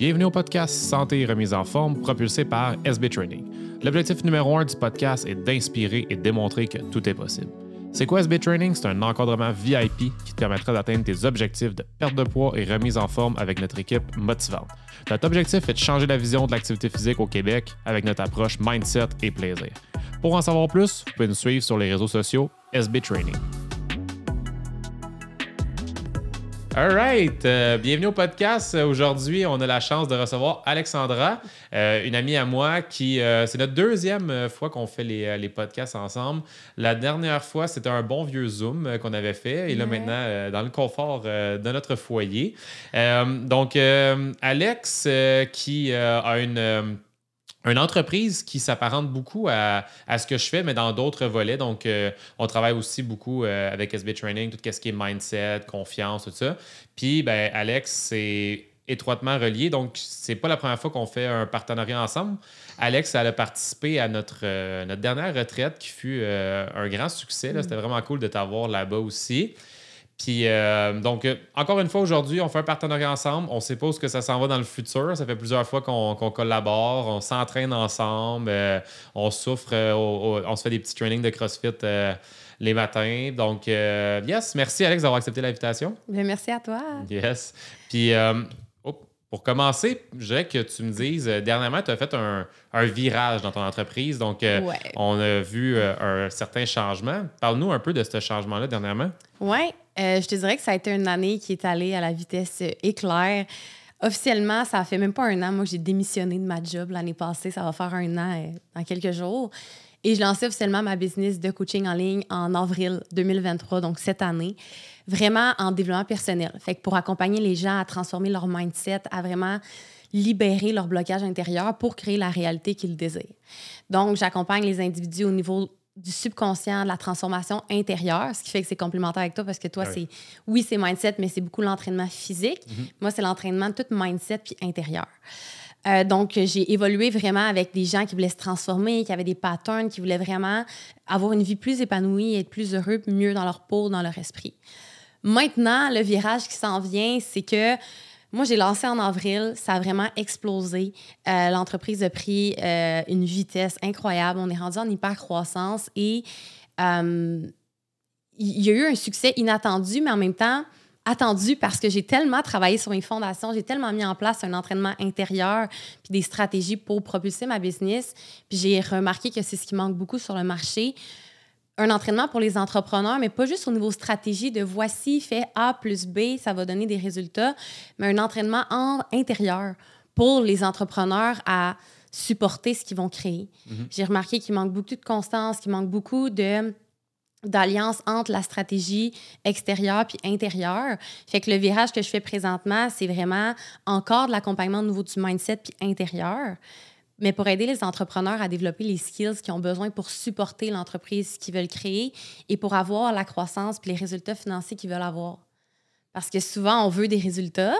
Bienvenue au podcast Santé et remise en forme propulsé par SB Training. L'objectif numéro un du podcast est d'inspirer et démontrer que tout est possible. C'est quoi SB Training? C'est un encadrement VIP qui te permettra d'atteindre tes objectifs de perte de poids et remise en forme avec notre équipe motivante. Notre objectif est de changer la vision de l'activité physique au Québec avec notre approche mindset et plaisir. Pour en savoir plus, vous pouvez nous suivre sur les réseaux sociaux SB Training. All right. Euh, bienvenue au podcast. Aujourd'hui, on a la chance de recevoir Alexandra, euh, une amie à moi qui. euh, c'est notre deuxième fois qu'on fait les, les podcasts ensemble. La dernière fois, c'était un bon vieux Zoom qu'on avait fait. Et là, Ouais. maintenant, dans le confort de notre foyer. Donc, Alex, qui a une. Une entreprise qui s'apparente beaucoup à, à ce que je fais, mais dans d'autres volets. Donc, euh, on travaille aussi beaucoup euh, avec SB Training, tout ce qui est mindset, confiance, tout ça. Puis, ben, Alex, c'est étroitement relié. Donc, c'est pas la première fois qu'on fait un partenariat ensemble. Alex, elle a participé à notre, euh, notre dernière retraite qui fut un grand succès. là. C'était vraiment cool de t'avoir là-bas aussi. Puis, euh, donc, euh, encore une fois, aujourd'hui, on fait un partenariat ensemble. On sait pas où ce que ça s'en va dans le futur. Ça fait plusieurs fois qu'on collabore, on s'entraîne ensemble, euh, on souffre, euh, au- au- on se fait des petits trainings de CrossFit les matins. Donc, yes, merci Alex d'avoir accepté l'invitation. Merci à toi. Yes. Puis, oh, pour commencer, je dirais que tu me dises, dernièrement, tu as fait un, un virage dans ton entreprise. Donc, Ouais. on a vu un certain changement. Parle-nous un peu de ce changement-là dernièrement. Oui, je te dirais que ça a été une année qui est allée à la vitesse euh, éclair. Officiellement, ça fait même pas un an. Moi, j'ai démissionné de ma job l'année passée. Ça va faire un an euh, dans quelques jours. Et je lançais officiellement ma business de coaching en ligne en avril 2023, donc cette année, vraiment en développement personnel. Fait que pour accompagner les gens à transformer leur mindset, à vraiment libérer leur blocage intérieur pour créer la réalité qu'ils désirent. Donc, j'accompagne les individus au niveau du subconscient, de la transformation intérieure, ce qui fait que c'est complémentaire avec toi parce que toi, Ah oui. c'est oui, c'est mindset, mais c'est beaucoup l'entraînement physique. Moi, c'est l'entraînement de tout mindset puis intérieur. Euh, donc, j'ai évolué vraiment avec des gens qui voulaient se transformer, qui avaient des patterns, qui voulaient vraiment avoir une vie plus épanouie, être plus heureux, mieux dans leur peau, dans leur esprit. Maintenant, le virage qui s'en vient, c'est que moi, j'ai lancé en avril, ça a vraiment explosé. Euh, L'entreprise a pris euh, une vitesse incroyable. On est rendu en hyper croissance et euh, il y a eu un succès inattendu, mais en même temps attendu parce que j'ai tellement travaillé sur mes fondations, j'ai tellement mis en place un entraînement intérieur puis des stratégies pour propulser ma business. Puis j'ai remarqué que c'est ce qui manque beaucoup sur le marché un entraînement pour les entrepreneurs, mais pas juste au niveau stratégie de voici, fait A plus B, ça va donner des résultats, mais un entraînement en intérieur pour les entrepreneurs à supporter ce qu'ils vont créer. J'ai remarqué qu'il manque beaucoup de constance, qu'il manque beaucoup de d'alliance entre la stratégie extérieure puis intérieure. Fait que le virage que je fais présentement, c'est vraiment encore de l'accompagnement au niveau du mindset puis intérieur mais pour aider les entrepreneurs à développer les skills qu'ils ont besoin pour supporter l'entreprise qu'ils veulent créer et pour avoir la croissance puis les résultats financiers qu'ils veulent avoir. Parce que souvent, on veut des résultats,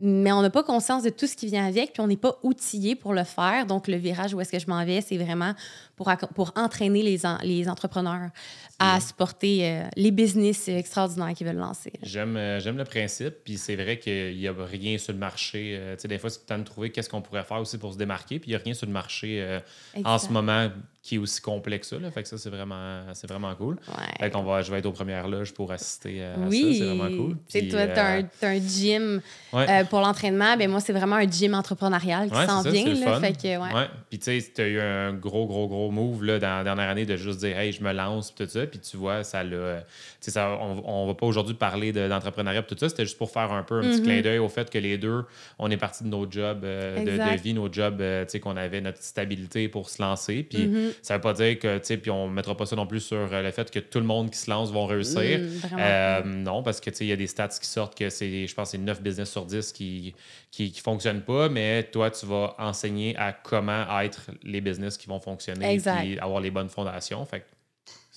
mais on n'a pas conscience de tout ce qui vient avec, puis on n'est pas outillé pour le faire. Donc, le virage où est-ce que je m'en vais, c'est vraiment pour, pour entraîner les, les entrepreneurs à supporter euh, les business extraordinaires qu'ils veulent lancer. J'aime, euh, j'aime le principe, puis c'est vrai qu'il n'y a rien sur le marché. Euh, tu sais, des fois, c'est le temps de trouver qu'est-ce qu'on pourrait faire aussi pour se démarquer, puis il n'y a rien sur le marché en ce moment qui est aussi complexe que ça. Là. Fait que ça, c'est vraiment, c'est vraiment cool. Ouais. Fait qu'on va, je vais être aux premières loges pour assister à Oui, ça. C'est vraiment cool. Puis, toi, tu as, euh, un gym ouais. pour l'entraînement. Ben moi, c'est vraiment un gym entrepreneurial qui s'en vient. là. fun. Fait que, ouais. Puis tu sais, tu as eu un gros, gros, gros move là, dans la dernière année de juste dire Hey, je me lance, tout ça. Puis tu vois, ça l'a. euh, tu sais, ça, on, on va pas aujourd'hui parler de- d'entrepreneuriat, tout ça. C'était juste pour faire un peu un petit Mhm. clin d'œil au fait que les deux, on est parti de nos jobs euh, de, de vie, nos jobs, euh, tu sais, qu'on avait notre stabilité pour se lancer. Puis Mhm. ça veut pas dire que, tu sais, puis on mettra pas ça non plus sur le fait que tout le monde qui se lance vont réussir. Mm. Euh, non, parce que tu sais, il y a des stats qui sortent que c'est, je pense, c'est 9 business sur 10 qui qui, qui fonctionnent pas, mais toi, tu vas enseigner à comment être les business qui vont fonctionner et avoir les bonnes fondations. Fait que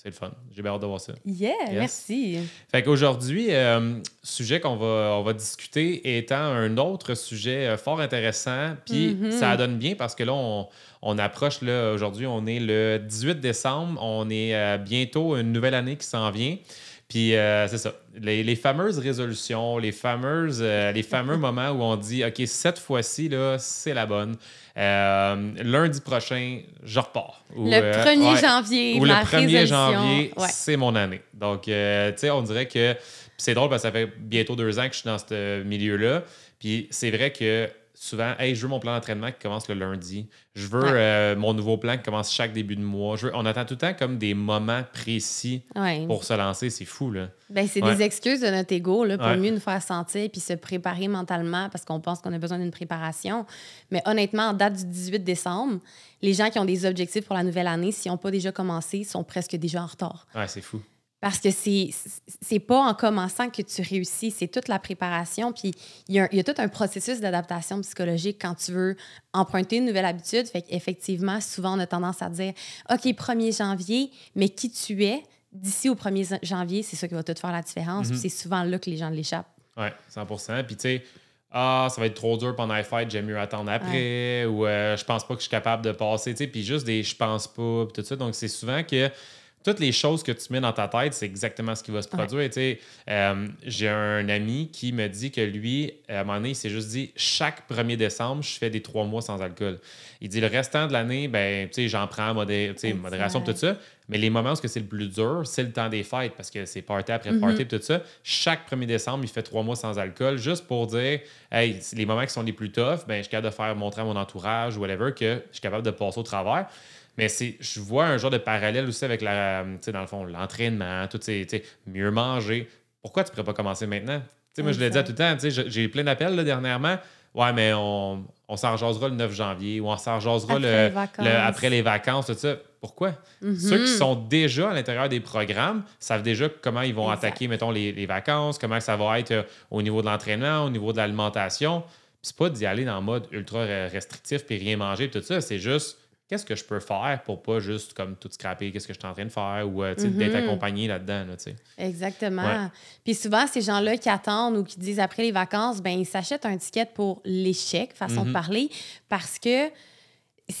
c'est le fun. J'ai bien hâte de voir ça. Yeah, Yes. merci. Fait qu'aujourd'hui, euh, sujet qu'on va, on va discuter étant un autre sujet euh, fort intéressant. Puis Mhm. ça donne bien parce que là, on, on approche, là, aujourd'hui, on est le 18 décembre. On est euh, bientôt une nouvelle année qui s'en vient. Puis euh, c'est ça. Les, les fameuses résolutions, les, fameuses, euh, les fameux moments où on dit OK, cette fois-ci, là, c'est la bonne. Euh, lundi prochain, je repars. Ou, le 1er ouais, janvier, Ou ma le 1er résolution. janvier, Ouais. c'est mon année. Donc, euh, tu sais, on dirait que. c'est drôle parce que ça fait bientôt deux ans que je suis dans ce milieu-là. Puis c'est vrai que souvent, hey, je veux mon plan d'entraînement qui commence le lundi. Je veux Ouais. euh, mon nouveau plan qui commence chaque début de mois. Je veux- on attend tout le temps comme des moments précis Ouais. pour se lancer. C'est fou, là. Ben, c'est Ouais. des excuses de notre ego là, pour mieux nous faire sentir puis se préparer mentalement parce qu'on pense qu'on a besoin d'une préparation. Mais honnêtement, en date du 18 décembre, les gens qui ont des objectifs pour la nouvelle année, s'ils n'ont pas déjà commencé, sont presque déjà en retard. Ouais, c'est fou. Parce que c'est c'est pas en commençant que tu réussis, c'est toute la préparation. Puis il y, a un- il y a tout un processus d'adaptation psychologique quand tu veux emprunter une nouvelle habitude. Fait qu'effectivement, souvent, on a tendance à dire OK, 1er janvier, mais qui tu es d'ici au 1er janvier, c'est ça qui va tout faire la différence. Puis c'est souvent là que les gens l'échappent. Ouais, 100% Puis, tu sais, ah, ça va être trop dur pendant les fêtes, j'aime mieux attendre après, ou euh, je pense pas que je suis capable de passer, tu sais, puis juste des je pense pas, puis tout ça. Donc, c'est souvent que toutes les choses que tu mets dans ta tête, c'est exactement ce qui va se produire. Euh, J'ai un ami qui me dit que lui, à un moment donné, il s'est juste dit chaque 1er décembre, je fais des trois mois sans alcool. Il dit le restant de l'année, ben, j'en prends modé- modération, tout ça. Mais les moments où c'est le plus dur, c'est le temps des fêtes parce que c'est party après Mhm. party, tout ça. Chaque 1er décembre, il fait trois mois sans alcool juste pour dire, hey, les moments qui sont les plus tough, ben, je suis capable de faire montrer à mon entourage ou whatever que je suis capable de passer au travers. Mais c'est, je vois un genre de parallèle aussi avec la, dans le fond, l'entraînement, tout, mieux manger. Pourquoi tu pourrais pas commencer maintenant? Moi, je le dis à tout le temps, j'ai eu plein d'appels dernièrement. Ouais, mais on, on s'en le 9 janvier ou on s'en Après le, les vacances. le- après les vacances, tout ça. Pourquoi? Mhm. Ceux qui sont déjà à l'intérieur des programmes savent déjà comment ils vont Exact. attaquer, mettons, les, les vacances, comment ça va être euh, au niveau de l'entraînement, au niveau de l'alimentation. C'est pas d'y aller dans le mode ultra restrictif puis rien manger, tout ça. C'est juste qu'est-ce que je peux faire pour pas juste comme tout scraper, qu'est-ce que je suis en train de faire ou euh, Mhm. d'être accompagné là-dedans. Là. Exactement. Ouais. Puis souvent, ces gens-là qui attendent ou qui disent après les vacances, ben ils s'achètent un ticket pour l'échec, façon de Mhm. parler, parce que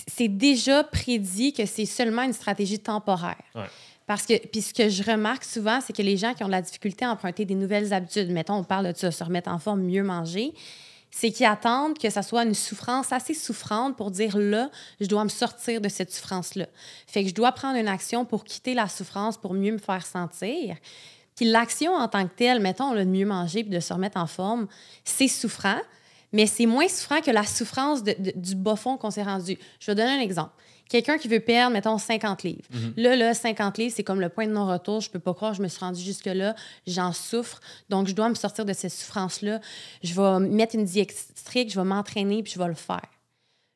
c'est déjà prédit que c'est seulement une stratégie temporaire. Ouais. Parce que, puis ce que je remarque souvent, c'est que les gens qui ont de la difficulté à emprunter des nouvelles habitudes, mettons, on parle de ça, se remettre en forme, mieux manger, c'est qu'ils attendent que ça soit une souffrance assez souffrante pour dire là, je dois me sortir de cette souffrance-là. Fait que je dois prendre une action pour quitter la souffrance, pour mieux me faire sentir. Puis l'action en tant que telle, mettons, là, de mieux manger puis de se remettre en forme, c'est souffrant, mais c'est moins souffrant que la souffrance du bas fond qu'on s'est rendu. Je vais donner un exemple. Quelqu'un qui veut perdre, mettons, 50 livres. Là, là, 50 livres, c'est comme le point de non-retour. Je peux pas croire, je me suis rendue jusque-là. J'en souffre. Donc, je dois me sortir de cette souffrance-là. Je vais mettre une diète stricte, je vais m'entraîner, puis je vais le faire.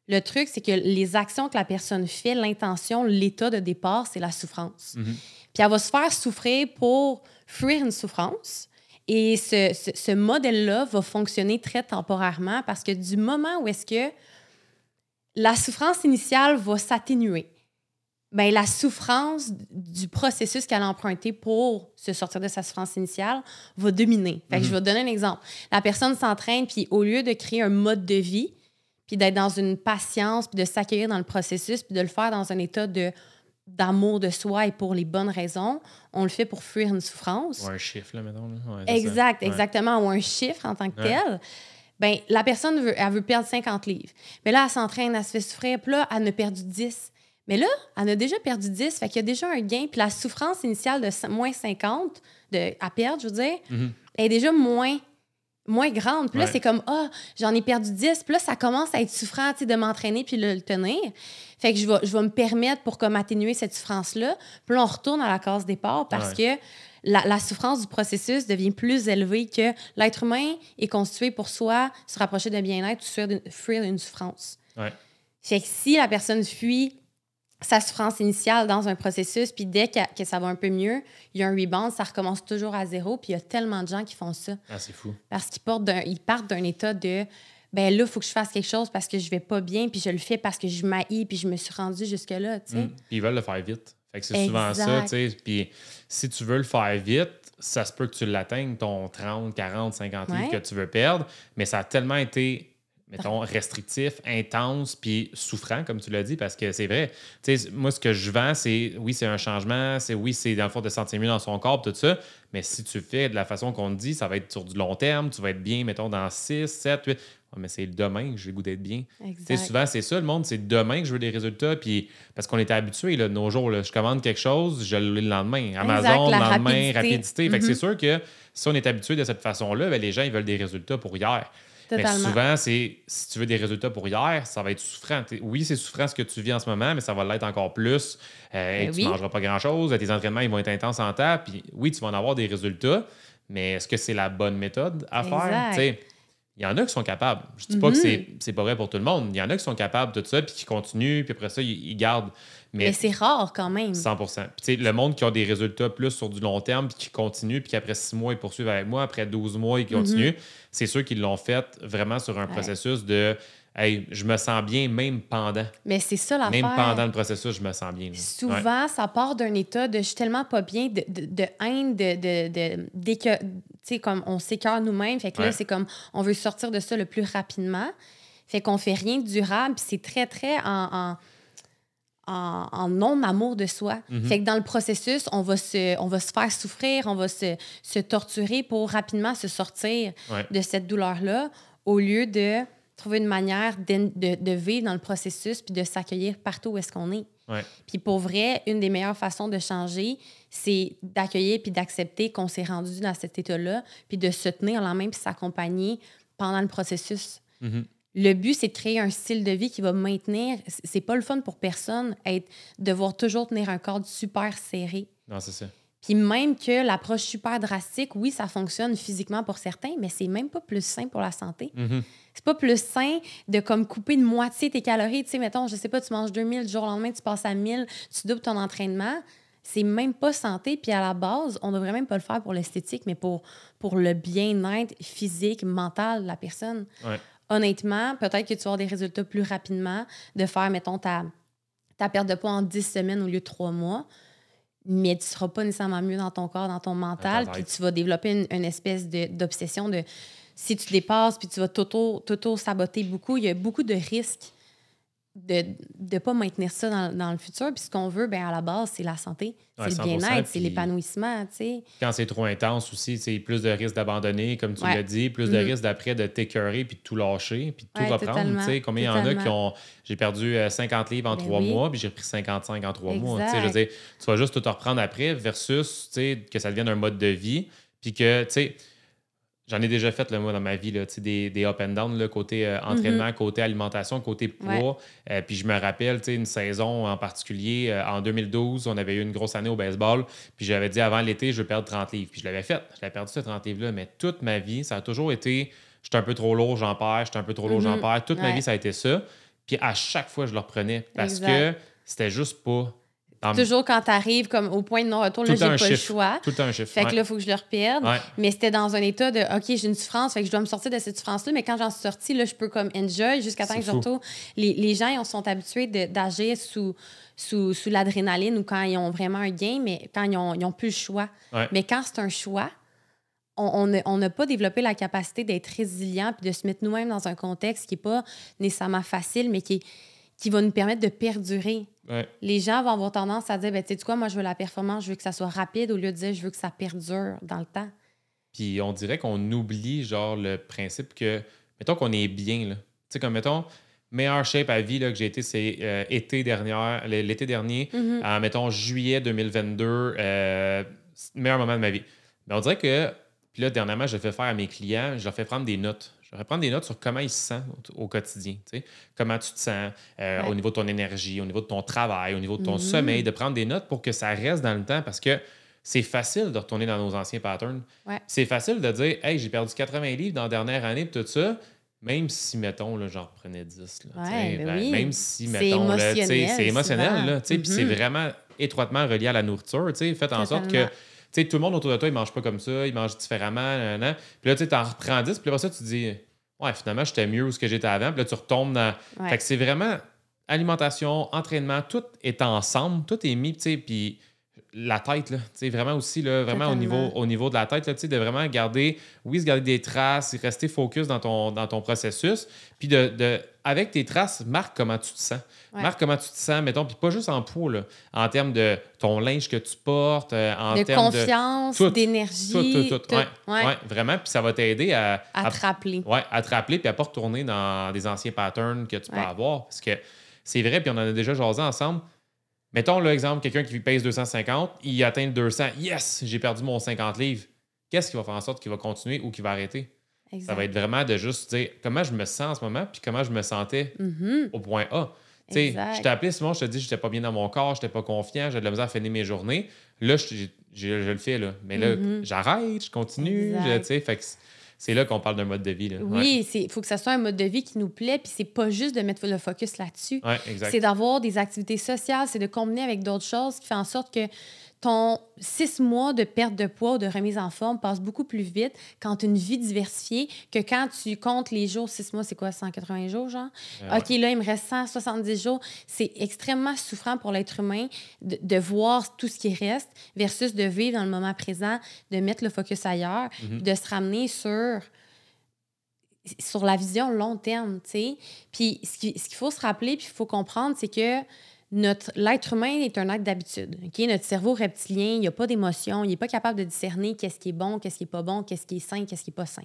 Le truc, c'est que les actions que la personne fait, l'intention, l'état de départ, c'est la souffrance. Mhm. Puis elle va se faire souffrir pour fuir une souffrance. Et ce, ce- ce modèle-là va fonctionner très temporairement parce que du moment où est-ce que la souffrance initiale va s'atténuer, ben la souffrance du processus qu'elle a emprunté pour se sortir de sa souffrance initiale va dominer. Fait que je vais donner un exemple. La personne s'entraîne, puis au lieu de créer un mode de vie, puis d'être dans une patience, puis de s'accueillir dans le processus, puis de le faire dans un état de d'amour de soi et pour les bonnes raisons, on le fait pour fuir une souffrance. Ou un chiffre, là, mettons. Là. Ouais. Exact, Ouais. exactement. Ou un chiffre en tant que Ouais. tel. Ben, la personne veut, elle veut perdre 50 livres. Mais là, elle s'entraîne, elle se fait souffrir. Puis là, elle en a perdu 10. Mais là, elle a déjà perdu 10. Fait qu'il y a déjà un gain. Puis la souffrance initiale de moins 50 de, à perdre, je veux dire, Mhm. elle est déjà moins, moins grande. Puis là, Ouais. c'est comme, ah, j'en ai perdu 10. Puis là, ça commence à être souffrant de m'entraîner puis le, le tenir. Fait que je vais, je vais me permettre pour comme atténuer cette souffrance-là. Puis là, on retourne à la case départ parce que la, la souffrance du processus devient plus élevée que l'être humain est constitué pour soi se rapprocher d'un bien-être ou fuir d'une- fuir une souffrance. Ouais. Fait que si la personne fuit sa souffrance initiale dans un processus, puis dès que, que ça va un peu mieux, il y a un rebound, ça recommence toujours à zéro, puis il y a tellement de gens qui font ça Ah, c'est fou. parce qu'ils ils partent d'un état de ben là, il faut que je fasse quelque chose parce que je vais pas bien, puis je le fais parce que je m'haïs, puis je me suis rendue jusque-là, tu sais. Mm. Puis ils veulent le faire vite. Fait que c'est souvent ça, tu sais. Puis si tu veux le faire vite, ça se peut que tu l'atteignes, ton 30, 40, 50 livres Ouais. que tu veux perdre, mais ça a tellement été mettons, restrictif, intense, puis souffrant, comme tu l'as dit, parce que c'est vrai. Tu sais, moi, ce que je vends, c'est oui, c'est un changement, c'est oui, c'est dans le fond de se sentir mieux dans son corps, tout ça, mais si tu fais de la façon qu'on te dit, ça va être sur du long terme, tu vas être bien, mettons, dans 6, 7, 8. Mais c'est demain que j'ai le goût d'être bien. Exact. souvent, c'est ça, le monde, c'est demain que je veux des résultats, puis parce qu'on était habitué, là, de nos jours, je commande quelque chose, je l'ai le lendemain. Amazon, le lendemain, rapidité. Fait que c'est sûr que si on est habitué de cette façon-là, ben, les gens, ils veulent des résultats pour hier. Mais souvent, c'est si tu veux des résultats pour hier, ça va être souffrant. Oui, c'est souffrant ce que tu vis en ce moment, mais ça va l'être encore plus. Euh, ben tu ne mangeras pas grand-chose, tes entraînements ils vont être intenses en temps. Puis oui, tu vas en avoir des résultats, mais est-ce que c'est la bonne méthode à faire? Il y en a qui sont capables. Je dis pas que mm-hmm. c'est pas vrai pour tout le monde. Il y en a qui sont capables de tout ça, puis qui continuent, puis après ça, ils gardent. Mais, c'est rare quand même. 100 Puis le monde qui a des résultats plus sur du long terme, puis qui continue, puis qu'après six mois, ils poursuivent avec moi, après 12 mois, ils continuent, mhm. c'est ceux qui l'ont fait vraiment sur un processus de Hey, je me sens bien même pendant. Mais c'est ça l'affaire. Même pendant le processus, je me sens bien. Souvent, ça part d'un état de je suis tellement pas bien, de, de, de haine, de, de, dès que, tu sais, comme on s'écœure nous-mêmes. Fait que là, c'est comme on veut sortir de ça le plus rapidement. Fait qu'on fait rien de durable. Puis c'est très, très en en, non-amour de soi. Mhm. Fait que dans le processus, on va se, on va se faire souffrir, on va se, se torturer pour rapidement se sortir de cette douleur-là, au lieu de trouver une manière de, de, vivre dans le processus puis de s'accueillir partout où est-ce qu'on est. Puis pour vrai, une des meilleures façons de changer, c'est d'accueillir puis d'accepter qu'on s'est rendu dans cet état-là, puis de se tenir en la main puis s'accompagner pendant le processus. Mhm. Le but, c'est de créer un style de vie qui va maintenir. C'est pas le fun pour personne être, devoir toujours tenir un corps super serré. Non, c'est ça. Puis même que l'approche super drastique, oui, ça fonctionne physiquement pour certains, mais c'est même pas plus sain pour la santé. Mm-hmm. C'est pas plus sain de comme couper de moitié tes calories. Tu sais, mettons, je sais pas, tu manges 2000, le jour au lendemain, tu passes à 1000, tu doubles ton entraînement. C'est même pas santé. Puis à la base, on devrait même pas le faire pour l'esthétique, mais pour, pour le bien-être physique, mental de la personne. Ouais honnêtement, peut-être que tu vas avoir des résultats plus rapidement de faire, mettons, ta, ta perte de poids en 10 semaines au lieu de 3 mois. Mais tu ne seras pas nécessairement mieux dans ton corps, dans ton mental, puis tu vas développer une, espèce d'obsession de, si tu dépasses, puis tu vas t'auto-saboter beaucoup. Il y a beaucoup de risques de ne pas maintenir ça dans, dans, le futur. Puis ce qu'on veut, ben, à la base, c'est la santé, c'est le bien-être, c'est l'épanouissement. Quand c'est trop intense aussi, c'est plus de risques d'abandonner, comme tu l'as dit, plus de mm. risques d'après de t'écœurer puis de tout lâcher puis de tout reprendre. Combien il y en a qui ont. J'ai perdu 50 euh, livres en ben trois mois puis j'ai repris 55 en trois mois. Je veux dire, tu vas juste tout reprendre après versus que ça devienne un mode de vie. Puis que, tu sais, J'en ai déjà fait, là, moi, dans ma vie, là, des, des up and down, là, côté euh, entraînement, mm-hmm. côté alimentation, côté poids. Euh, puis je me rappelle, une saison en particulier, euh, en 2012, on avait eu une grosse année au baseball. Puis j'avais dit avant l'été, je veux perdre 30 livres. Puis je l'avais fait. J'avais perdu ces 30 livres-là. Mais toute ma vie, ça a toujours été j'étais un peu trop lourd, j'en perds, j'étais un peu trop lourd, j'en mm-hmm. perds. Toute ma vie, ça a été ça. Puis à chaque fois, je le reprenais parce que c'était juste pas Toujours quand tu arrives comme au point de non-retour, là, j'ai pas le choix. Tout un chiffre. Fait que là, il faut que je le reperde. Mais c'était dans un état de OK, j'ai une souffrance, fait que je dois me sortir de cette souffrance-là. Mais quand j'en suis sortie, là, je peux comme enjoy jusqu'à temps que je retourne. Les, les gens, ils sont habitués d'agir sous, sous, sous l'adrénaline ou quand ils ont vraiment un gain, mais quand ils n'ont ils ont plus le choix. Mais quand c'est un choix, on n'a pas développé la capacité d'être résilient puis de se mettre nous-mêmes dans un contexte qui n'est pas nécessairement facile, mais qui, qui va nous permettre de perdurer. Les gens vont avoir tendance à dire, ben, tu sais quoi, moi, je veux la performance, je veux que ça soit rapide, au lieu de dire, je veux que ça perdure dans le temps. Puis on dirait qu'on oublie, genre, le principe que, mettons qu'on est bien, là. Tu sais, comme, mettons, meilleure shape à vie là, que j'ai été, c'est euh, été dernière, l'été dernier, mm-hmm. en, mettons, juillet 2022, euh, meilleur moment de ma vie. Mais on dirait que, puis là, dernièrement, je fais faire à mes clients, je leur fais prendre des notes. Je vais prendre des notes sur comment ils se sentent au, quotidien. Comment tu te sens euh, au niveau de ton énergie, au niveau de ton travail, au niveau de ton mm-hmm. sommeil, de prendre des notes pour que ça reste dans le temps parce que c'est facile de retourner dans nos anciens patterns. C'est facile de dire Hey, j'ai perdu 80 livres dans la dernière année, tout ça. Même si, mettons, j'en reprenais 10. Ben ben, même si, mettons, c'est émotionnel. Puis c'est mm-hmm. vraiment étroitement relié à la nourriture. Faites en sorte que sais, tout le monde autour de toi, il mange pas comme ça, il mange différemment. Puis là, tu en reprends 10, puis après ça, tu te dis, ouais, finalement, j'étais mieux où ce que j'étais avant. Puis là, tu retombes dans. Fait que c'est vraiment alimentation, entraînement, tout est ensemble, tout est mis, tu sais, puis la tête, là, vraiment aussi, là, vraiment au niveau, au niveau de la tête, là, de vraiment garder, oui, se garder des traces, rester focus dans ton, dans ton processus, puis de, de, avec tes traces, marque comment tu te sens. Marque comment tu te sens, mettons, puis pas juste en peau, là, en termes de ton linge que tu portes, euh, en de confiance, d'énergie. Tout, tout, tout. Ouais, vraiment, puis ça va t'aider à, à, te rappeler. Ouais, à te rappeler, puis à pas retourner dans des anciens patterns que tu peux avoir, parce que c'est vrai, puis on en a déjà jasé ensemble Mettons l'exemple, quelqu'un qui pèse 250, il atteint le 200. Yes, j'ai perdu mon 50 livres. Qu'est-ce qui va faire en sorte qu'il va continuer ou qu'il va arrêter? Ça va être vraiment de juste dire comment je me sens en ce moment puis comment je me sentais mm-hmm. au point A. Je t'ai appelé Simon, je te dis que j'étais pas bien dans mon corps, j'étais pas confiant, j'avais de la misère à finir mes journées. Là, je, le fais, là. Mais là, mm-hmm. j'arrête, je continue. fait c'est là qu'on parle d'un mode de vie. Là. Oui, il faut que ça soit un mode de vie qui nous plaît, puis c'est pas juste de mettre le focus là-dessus. Ouais, c'est d'avoir des activités sociales, c'est de combiner avec d'autres choses qui fait en sorte que ton six mois de perte de poids ou de remise en forme passe beaucoup plus vite quand tu as une vie diversifiée que quand tu comptes les jours. Six mois, c'est quoi, 180 jours, genre? OK, là, il me reste 170 jours. C'est extrêmement souffrant pour l'être humain de, voir tout ce qui reste versus de vivre dans le moment présent, de mettre le focus ailleurs, mhm. de se ramener sur sur la vision long terme, tu sais. Puis ce qu'il faut se rappeler, puis il faut comprendre, c'est que l'être humain est un acte d'habitude. Notre cerveau reptilien, il n'y a pas d'émotion, il n'est pas capable de discerner qu'est-ce qui est bon, qu'est-ce qui n'est pas bon, qu'est-ce qui est sain, qu'est-ce qui n'est pas sain.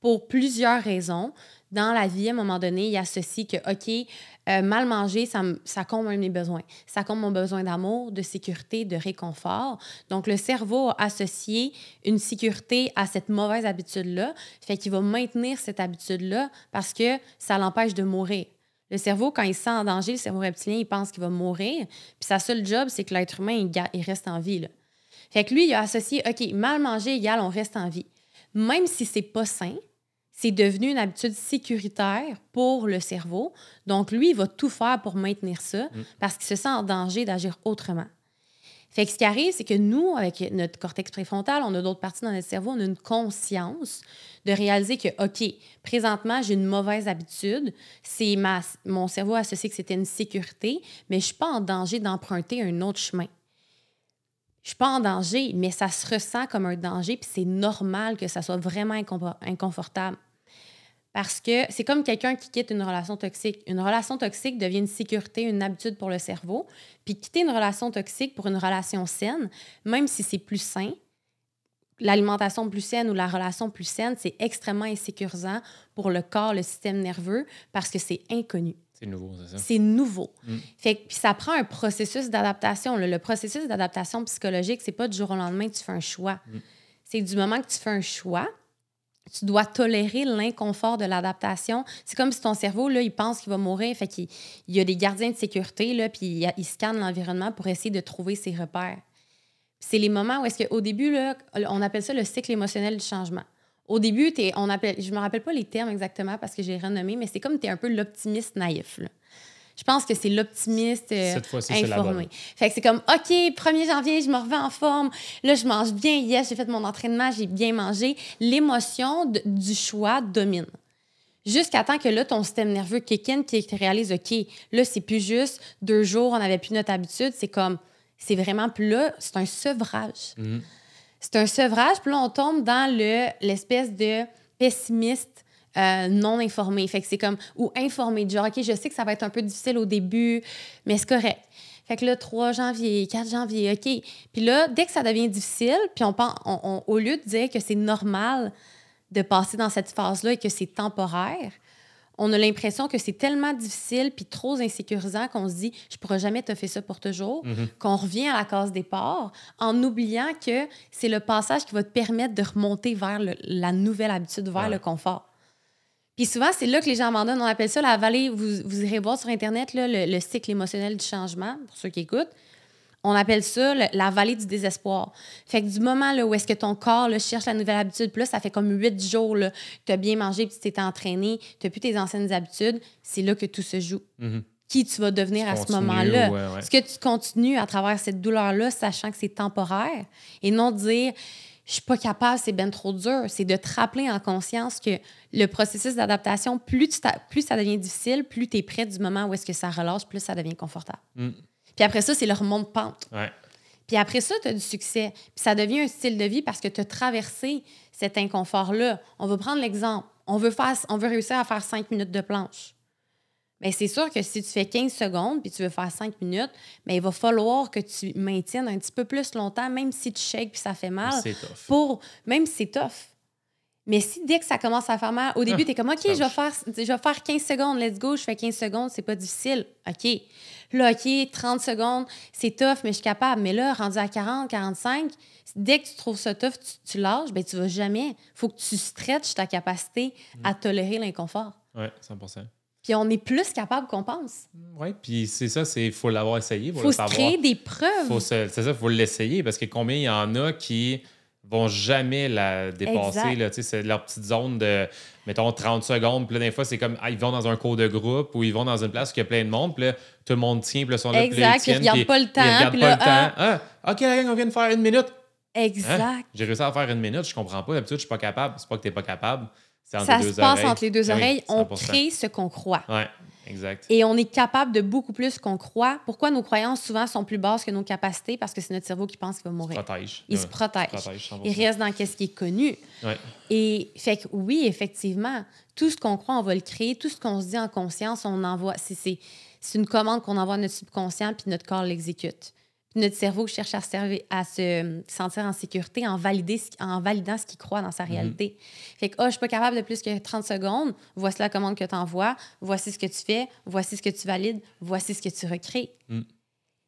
Pour plusieurs raisons, dans la vie, à un moment donné, il associe que, OK, euh, mal manger, ça, ça comble mes besoins. Ça comble mon besoin d'amour, de sécurité, de réconfort. Donc, le cerveau a associé une sécurité à cette mauvaise habitude-là, fait qu'il va maintenir cette habitude-là parce que ça l'empêche de mourir. Le cerveau, quand il se sent en danger, le cerveau reptilien, il pense qu'il va mourir. Puis sa seule job, c'est que l'être humain, il, reste en vie. Là. Fait que lui, il a associé, OK, mal manger égale on reste en vie. Même si c'est pas sain, c'est devenu une habitude sécuritaire pour le cerveau. Donc, lui, il va tout faire pour maintenir ça mm. parce qu'il se sent en danger d'agir autrement. Fait que ce qui arrive, c'est que nous, avec notre cortex préfrontal, on a d'autres parties dans notre cerveau, on a une conscience de réaliser que, OK, présentement, j'ai une mauvaise habitude. C'est mon cerveau associé que c'était une sécurité, mais je ne suis pas en danger d'emprunter un autre chemin. Je ne suis pas en danger, mais ça se ressent comme un danger, puis c'est normal que ça soit vraiment inconfortable. Parce que c'est comme quelqu'un qui quitte une relation toxique. Une relation toxique devient une sécurité, une habitude pour le cerveau. Puis quitter une relation toxique pour une relation saine, même si c'est plus sain, l'alimentation plus saine ou la relation plus saine, c'est extrêmement insécurisant pour le corps, le système nerveux, parce que c'est inconnu. C'est nouveau, c'est ça? C'est nouveau. Mm. Fait puis ça prend un processus d'adaptation. Le, processus d'adaptation psychologique, c'est pas du jour au lendemain que tu fais un choix. Mm. C'est du moment que tu fais un choix, tu dois tolérer l'inconfort de l'adaptation. C'est comme si ton cerveau, là, il pense qu'il va mourir. Fait qu'il y a des gardiens de sécurité, là, puis il, scanne l'environnement pour essayer de trouver ses repères. C'est les moments où est-ce début, là, on appelle ça le cycle émotionnel du changement. Au début, on appelle, je me rappelle pas les termes exactement parce que j'ai renommé, mais c'est comme tu es un peu l'optimiste naïf. Je pense que c'est l'optimiste euh, informé. Fait que c'est comme, OK, 1er janvier, je me reviens en forme. Là, je mange bien. Yes, j'ai fait mon entraînement, j'ai bien mangé. L'émotion du choix domine. Jusqu'à temps que là, ton système nerveux kick in, qui réalise, OK, là, c'est plus juste deux jours, on n'avait plus notre habitude. C'est comme, c'est vraiment plus là, c'est un sevrage. Mhm. C'est un sevrage, puis là, on tombe dans l'espèce de pessimiste euh, non informé. Fait que c'est comme, ou informé, genre, OK, je sais que ça va être un peu difficile au début, mais c'est correct. Fait que là, 3 janvier, 4 janvier, OK. Puis là, dès que ça devient difficile, puis on, on, au lieu de dire que c'est normal de passer dans cette phase-là et que c'est temporaire, on a l'impression que c'est tellement difficile puis trop insécurisant qu'on se dit je pourrais jamais te faire ça pour toujours, mhm. qu'on revient à la case départ en oubliant que c'est le passage qui va te permettre de remonter vers la nouvelle habitude, vers le confort. Puis souvent, c'est là que les gens abandonnent. On appelle ça la vallée. Vous, vous irez voir sur Internet le, cycle émotionnel du changement, pour ceux qui écoutent. On appelle ça la vallée du désespoir. Fait que du moment là, où est-ce que ton corps cherche la nouvelle habitude, là, ça fait comme huit jours que tu as bien mangé, puis tu t'es entraîné, tu n'as plus tes anciennes habitudes, c'est là que tout se joue. Mm-hmm. Qui tu vas devenir à ce moment-là? Est-ce que tu continues à travers cette douleur-là, sachant que c'est temporaire, et non dire je suis pas capable, c'est bien trop dur. C'est de te rappeler en conscience que le processus d'adaptation, plus, plus ça devient difficile, plus tu es prêt du moment où est-ce que ça relâche, plus ça devient confortable. Mm. Puis après ça, c'est le remont de pente. Puis après ça, tu as du succès. Puis ça devient un style de vie parce que tu as traversé cet inconfort-là. On va prendre l'exemple. On veut, faire, on veut réussir à faire cinq minutes de planche. Bien, c'est sûr que si tu fais 15 secondes puis tu veux faire 5 minutes, bien, il va falloir que tu maintiennes un petit peu plus longtemps, même si tu shakes puis ça fait mal. C'est tough. Pour, même si c'est tough. Mais si dès que ça commence à faire mal, au début, Ah, tu es comme, OK, je vais, faire, je vais faire 15 secondes, let's go, je fais 15 secondes, c'est pas difficile. OK. Là, OK, 30 secondes, c'est tough, mais je suis capable. Mais là, rendu à 40, 45, dès que tu trouves ça tough, tu, tu lâches, ben tu vas jamais. faut que tu stretches ta capacité à tolérer l'inconfort. Ouais, 100 Puis on est plus capable qu'on pense. Oui, puis c'est ça, il faut l'avoir essayé, faut, faut le créer des preuves. C'est ça, il faut l'essayer parce que combien il y en a qui vont jamais la dépasser. Là, Tu sais, c'est leur petite zone de, mettons, 30 secondes. Puis là, des fois, c'est comme, ah, ils vont dans un cours de groupe ou ils vont dans une place où il y a plein de monde. Puis là, tout le monde tient, puis là, ils sont là, Exact, ils regardent pas le temps, Ils regardent pas le temps. Ah, OK, la gang, on vient de faire une minute. Hein? Exact. J'ai réussi à faire une minute, je comprends pas. D'habitude, je suis pas capable. C'est pas que t'es pas capable. Ça les se passe oreilles. entre les deux Ah oui, oreilles. on 100%. crée ce qu'on croit. Exact. Et on est capable de beaucoup plus qu'on croit. Pourquoi nos croyances souvent sont plus basses que nos capacités? Parce que c'est notre cerveau qui pense qu'il va mourir. Protège. Il Ouais, se protège. protège 100%. Il reste dans ce qui est connu. Ouais. Et fait que oui, effectivement, tout ce qu'on croit, on va le créer. Tout ce qu'on se dit en conscience, on envoie. C'est une commande qu'on envoie à notre subconscient, puis notre corps l'exécute. Notre cerveau cherche à, se servir- à se sentir en sécurité en, valider, en validant ce qu'il croit dans sa réalité. Fait que, oh, je suis pas capable de plus que 30 secondes. Voici la commande que tu envoies. Voici ce que tu fais. Voici ce que tu valides. Voici ce que tu recrées. Mm.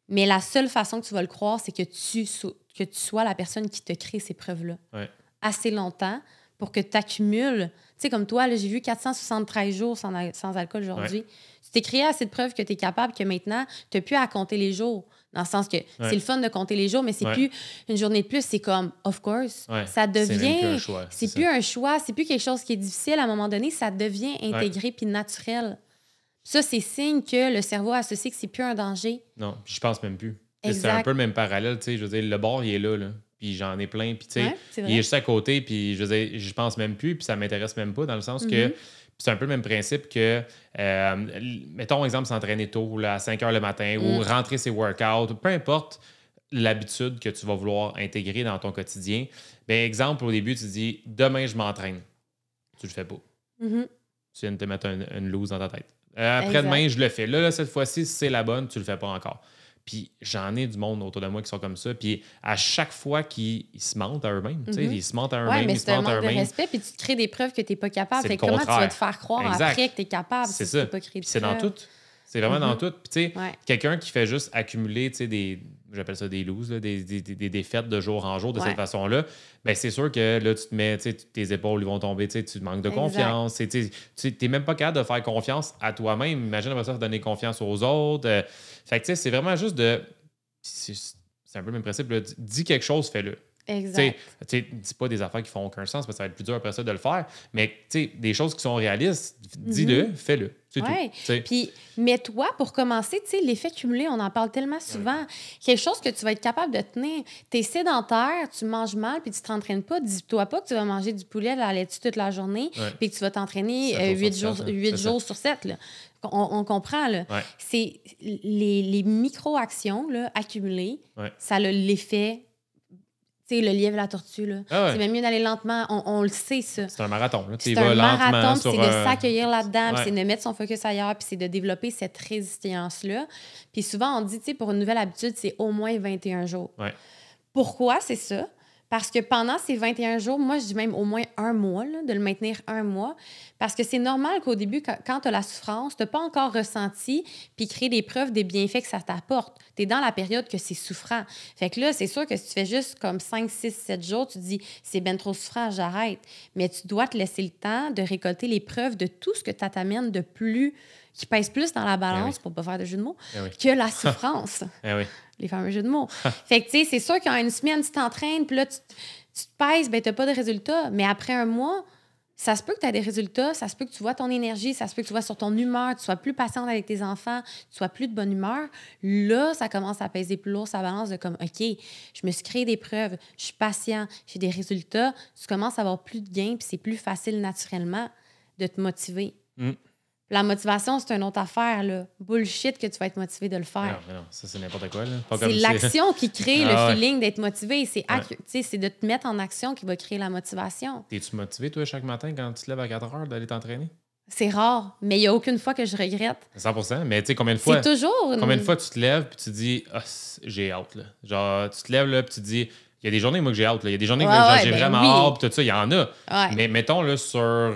Mais la seule façon que tu vas le croire, c'est que tu, so- que tu sois la personne qui te crée ces preuves-là Ouais. assez longtemps pour que tu accumules. Tu sais, comme toi, j'ai vu 473 jours sans alcool aujourd'hui. Tu t'es créé assez de preuves que tu es capable que maintenant, tu n'as plus à compter les jours. Dans le sens que c'est le fun de compter les jours, mais c'est Ouais. plus une journée de plus. C'est comme, of course, Ouais. ça C'est même plus un devient. choix, C'est plus un choix, c'est plus quelque chose qui est difficile. À un moment donné, ça devient intégré puis naturel. Ça, c'est signe que le cerveau associe que c'est plus un danger. Non, je pense même plus. C'est un peu le même parallèle, tu sais, je veux dire, le bord, il est là, là. Puis j'en ai plein, puis tu sais, il est juste à côté, puis je veux dire, je pense même plus, puis ça m'intéresse même pas, dans le sens que Mhm. puis c'est un peu le même principe que, euh, mettons, exemple, s'entraîner tôt, là, à 5 heures le matin, ou Mm. rentrer ses workouts, peu importe l'habitude que tu vas vouloir intégrer dans ton quotidien. Ben, exemple, au début, tu dis, demain, je m'entraîne. Tu le fais pas. Mhm. Tu viens de te mettre un- une loose dans ta tête. Après-demain, je le fais. Là, là, cette fois-ci, si c'est la bonne, tu le fais pas encore. Puis j'en ai du monde autour de moi qui sont comme ça. Puis à chaque fois qu'ils ils se mentent à eux-mêmes, ils se mentent à eux-mêmes, mais ils se c'est un mentent à manque de eux-mêmes. respect, puis tu te crées des preuves que tu n'es pas capable. Fait comment tu vas te faire croire Exact. après que tu es capable C'est si ça. tu pas créé de Puis c'est dans tout. C'est vraiment dans Mhm. tout. Puis tu sais, Ouais. quelqu'un qui fait juste accumuler, des, j'appelle ça des loses, des, des, des- défaites de jour en jour de Ouais. cette façon-là, ben c'est sûr que là, tu te mets, tes épaules ils vont tomber, tu tu manques de Exact. confiance. Tu n'es même pas capable de faire confiance à toi-même. Imagine après ça, donner confiance aux autres. Euh, fait que c'est vraiment juste de. C'est c'est un peu le même principe. là. Dis quelque chose, fais-le. Exact. tu sais, dis pas des affaires qui font aucun sens parce que ça va être plus dur après ça de le faire. Mais tu sais, des choses qui sont réalistes, dis-le, fais-le. C'est Mhm. Tu sais. Puis, mais toi, pour commencer, tu sais, l'effet cumulé, on en parle tellement souvent. Quelque chose que tu vas être capable de tenir. Tu es sédentaire, tu manges mal, puis tu t'entraînes pas. Dis-toi pas que tu vas manger du poulet, de la laitue toute la journée, puis que tu vas t'entraîner Sept 8 jours hein. ça. jours sur 7. On, on comprend. Là. Ouais. C'est les, les micro-actions là, accumulées, Ouais. ça a l'effet. Sais, le lièvre et la tortue, là. Ah ouais. C'est même mieux d'aller lentement. On, on le sait, ça. C'est un marathon. C'est un marathon, c'est de s'accueillir là-dedans, Ouais. c'est de mettre son focus ailleurs, puis c'est de développer cette résistance-là. Puis souvent, on dit, tu sais, pour une nouvelle habitude, c'est au moins 21 jours. Ouais. Pourquoi c'est ça? Parce que pendant ces 21 jours, moi, je dis même au moins un mois, là, de le maintenir un mois. Parce que c'est normal qu'au début, quand, tu as la souffrance, tu n'as pas encore ressenti puis créer des preuves des bienfaits que ça t'apporte. Tu es dans la période que c'est souffrant. Fait que là, c'est sûr que si tu fais juste comme 5, 6, 7 jours, tu te dis c'est bien trop souffrant, j'arrête. Mais tu dois te laisser le temps de récolter les preuves de tout ce que ça t'amène de plus, qui pèse plus dans la balance, oui. pour pas faire de jeu de mots, Eh oui. que la souffrance Eh oui. Les fameux jeux de mots. fait que, tu sais, c'est sûr qu'en une semaine, tu t'entraînes, puis là, tu, tu te pèses, ben, tu n'as pas de résultats. Mais après un mois, ça se peut que tu aies des résultats, ça se peut que tu vois ton énergie, ça se peut que tu vois sur ton humeur, tu sois plus patiente avec tes enfants, tu sois plus de bonne humeur. Là, ça commence à peser plus lourd sa balance de comme, OK, je me suis créé des preuves, je suis patient, j'ai des résultats. Tu commences à avoir plus de gains, puis c'est plus facile naturellement de te motiver. Mm. La motivation, c'est une autre affaire. Là. Bullshit que tu vas être motivé de le faire. Non, non, ça, c'est n'importe quoi. C'est l'action qui crée Ah le ouais. feeling d'être motivé. C'est Ouais. de te mettre en action qui va créer la motivation. T'es-tu motivé, toi, chaque matin, quand tu te lèves à 4 heures, d'aller t'entraîner? C'est rare, mais il n'y a aucune fois que je regrette. 100 Mais tu sais, combien de fois... C'est toujours. une- Combien de fois tu te lèves puis tu te dis Ah, j'ai hâte là. Genre tu te lèves là puis tu te dis il y a des journées moi que j'ai hâte là. il y a des journées que Ouais, ouais, j'ai ben vraiment oui. hâte puis tout ça, il y en a. Ouais. Mais mettons là sur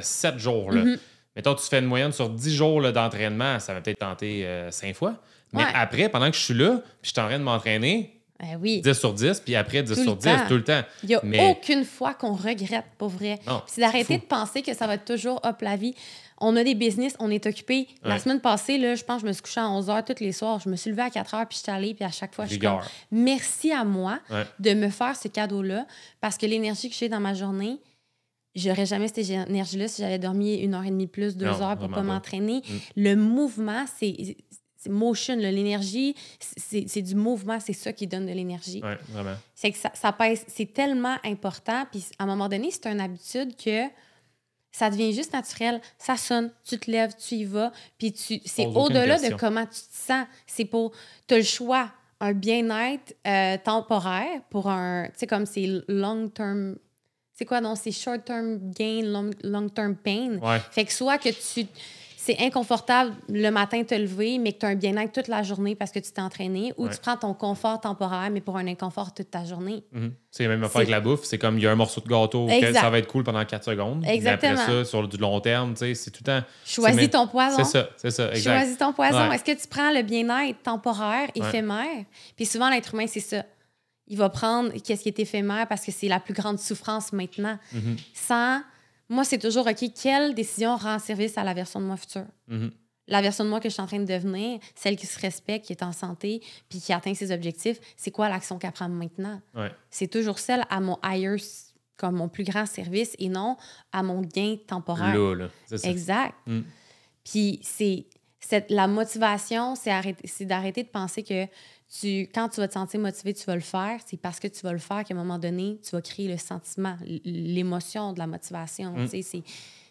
7 jours là. Mhm. Mettons tu fais une moyenne sur 10 jours d'entraînement, ça va peut-être tenter 5 fois. Mais Ouais. après pendant que je suis là, puis je suis en train de m'entraîner, Ben oui. 10 sur 10 puis après 10 Tout sur le 10 temps. tout le temps. Il n'y a Mais- aucune fois qu'on regrette, pour vrai. C'est d'arrêter de penser que ça va être toujours hop la vie. On a des business, on est occupé. La semaine passée, là, je pense que je me suis couchée à 11 h tous les soirs. Je me suis levée à 4 h puis je suis allée. Puis à chaque fois, je suis comme, merci à moi Ouais. de me faire ce cadeau-là parce que l'énergie que j'ai dans ma journée, j'aurais jamais cette énergie-là si j'avais dormi une heure et demie plus, deux Non, heures pour pas m'entraîner. Mm. Le mouvement, c'est motion, l'énergie, c'est du mouvement, c'est ça qui donne de l'énergie. Vraiment. C'est que ça, ça pèse, c'est tellement important. Puis à un moment donné, c'est une habitude que ça devient juste naturel. Ça sonne, tu te lèves, tu y vas. Puis tu, c'est au-delà de comment tu te sens. C'est pour, tu as le choix, un bien-être euh, temporaire pour un, tu sais, comme c'est long-term. C'est quoi, non? C'est short-term gain, long- long-term pain. Ouais. Fait que soit que tu. C'est inconfortable le matin te lever, mais que tu as un bien-être toute la journée parce que tu t'es entraîné, ou Ouais. tu prends ton confort temporaire, mais pour un inconfort toute ta journée. Mhm. C'est la même affaire avec la bouffe. C'est comme il y a un morceau de gâteau, que Exact. ça va être cool pendant 4 secondes. Mais Exactement. après ça, sur du long terme, tu sais, c'est tout le temps. Choisis ton poison. C'est ça, c'est ça, exact. Choisis ton poison. Ouais. Est-ce que tu prends le bien-être temporaire, éphémère? Puis souvent, l'être humain, c'est ça. Il va prendre qu'est-ce qui est éphémère parce que c'est la plus grande souffrance maintenant. Mhm, Sans. Moi, c'est toujours, OK, quelle décision rend service à la version de moi future? mhm. La version de moi que je suis en train de devenir, celle qui se respecte, qui est en santé, puis qui atteint ses objectifs, c'est quoi l'action qu'elle prend maintenant? Ouais. C'est toujours celle à mon higher, comme mon plus grand service et non à mon gain temporaire. Là, ça. Exact. Mm. Puis c'est cette la motivation, c'est arrêter- c'est d'arrêter de penser que tu quand tu vas te sentir motivé, tu vas le faire, c'est parce que tu vas le faire qu'à un moment donné, tu vas créer le sentiment, l'émotion de la motivation, Mm. c'est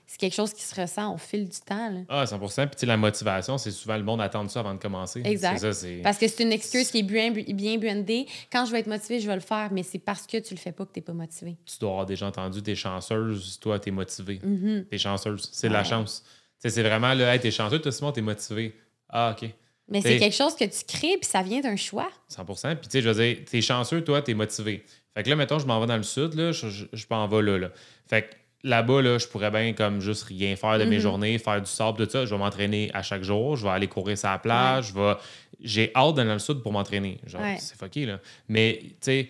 c'est quelque chose qui se ressent au fil du temps là. Ah, 100% Puis, tu sais, la motivation, c'est souvent le monde attend ça avant de commencer. Exact. Ça. Parce que c'est une excuse qui est bien, bien brandée. Quand je vais être motivée, je vais le faire, mais c'est parce que tu le fais pas que tu n'es pas motivé. Tu dois avoir déjà entendu, t'es chanceuse, toi, t'es motivée. Mhm. T'es chanceuse. C'est de la chance. C'est vraiment là, hey, t'es chanceux, toi, Simon, t'es motivé. Ah, OK. Mais c'est quelque chose que tu crées, puis ça vient d'un choix. 100% Puis, tu sais, je veux dire, t'es chanceux, toi, t'es motivé. Fait que là, mettons, je m'en vais dans le sud, là, je, je, je m'en vais là, là. Fait que là-bas, là, je pourrais bien, comme, juste rien faire de mes Mhm. journées, faire du sable, tout ça. Je vais m'entraîner à chaque jour. Je vais aller courir sur la plage. Je vais... J'ai hâte d'aller dans le sud pour m'entraîner. Genre, Ouais. c'est fucké, là. Mais, tu sais,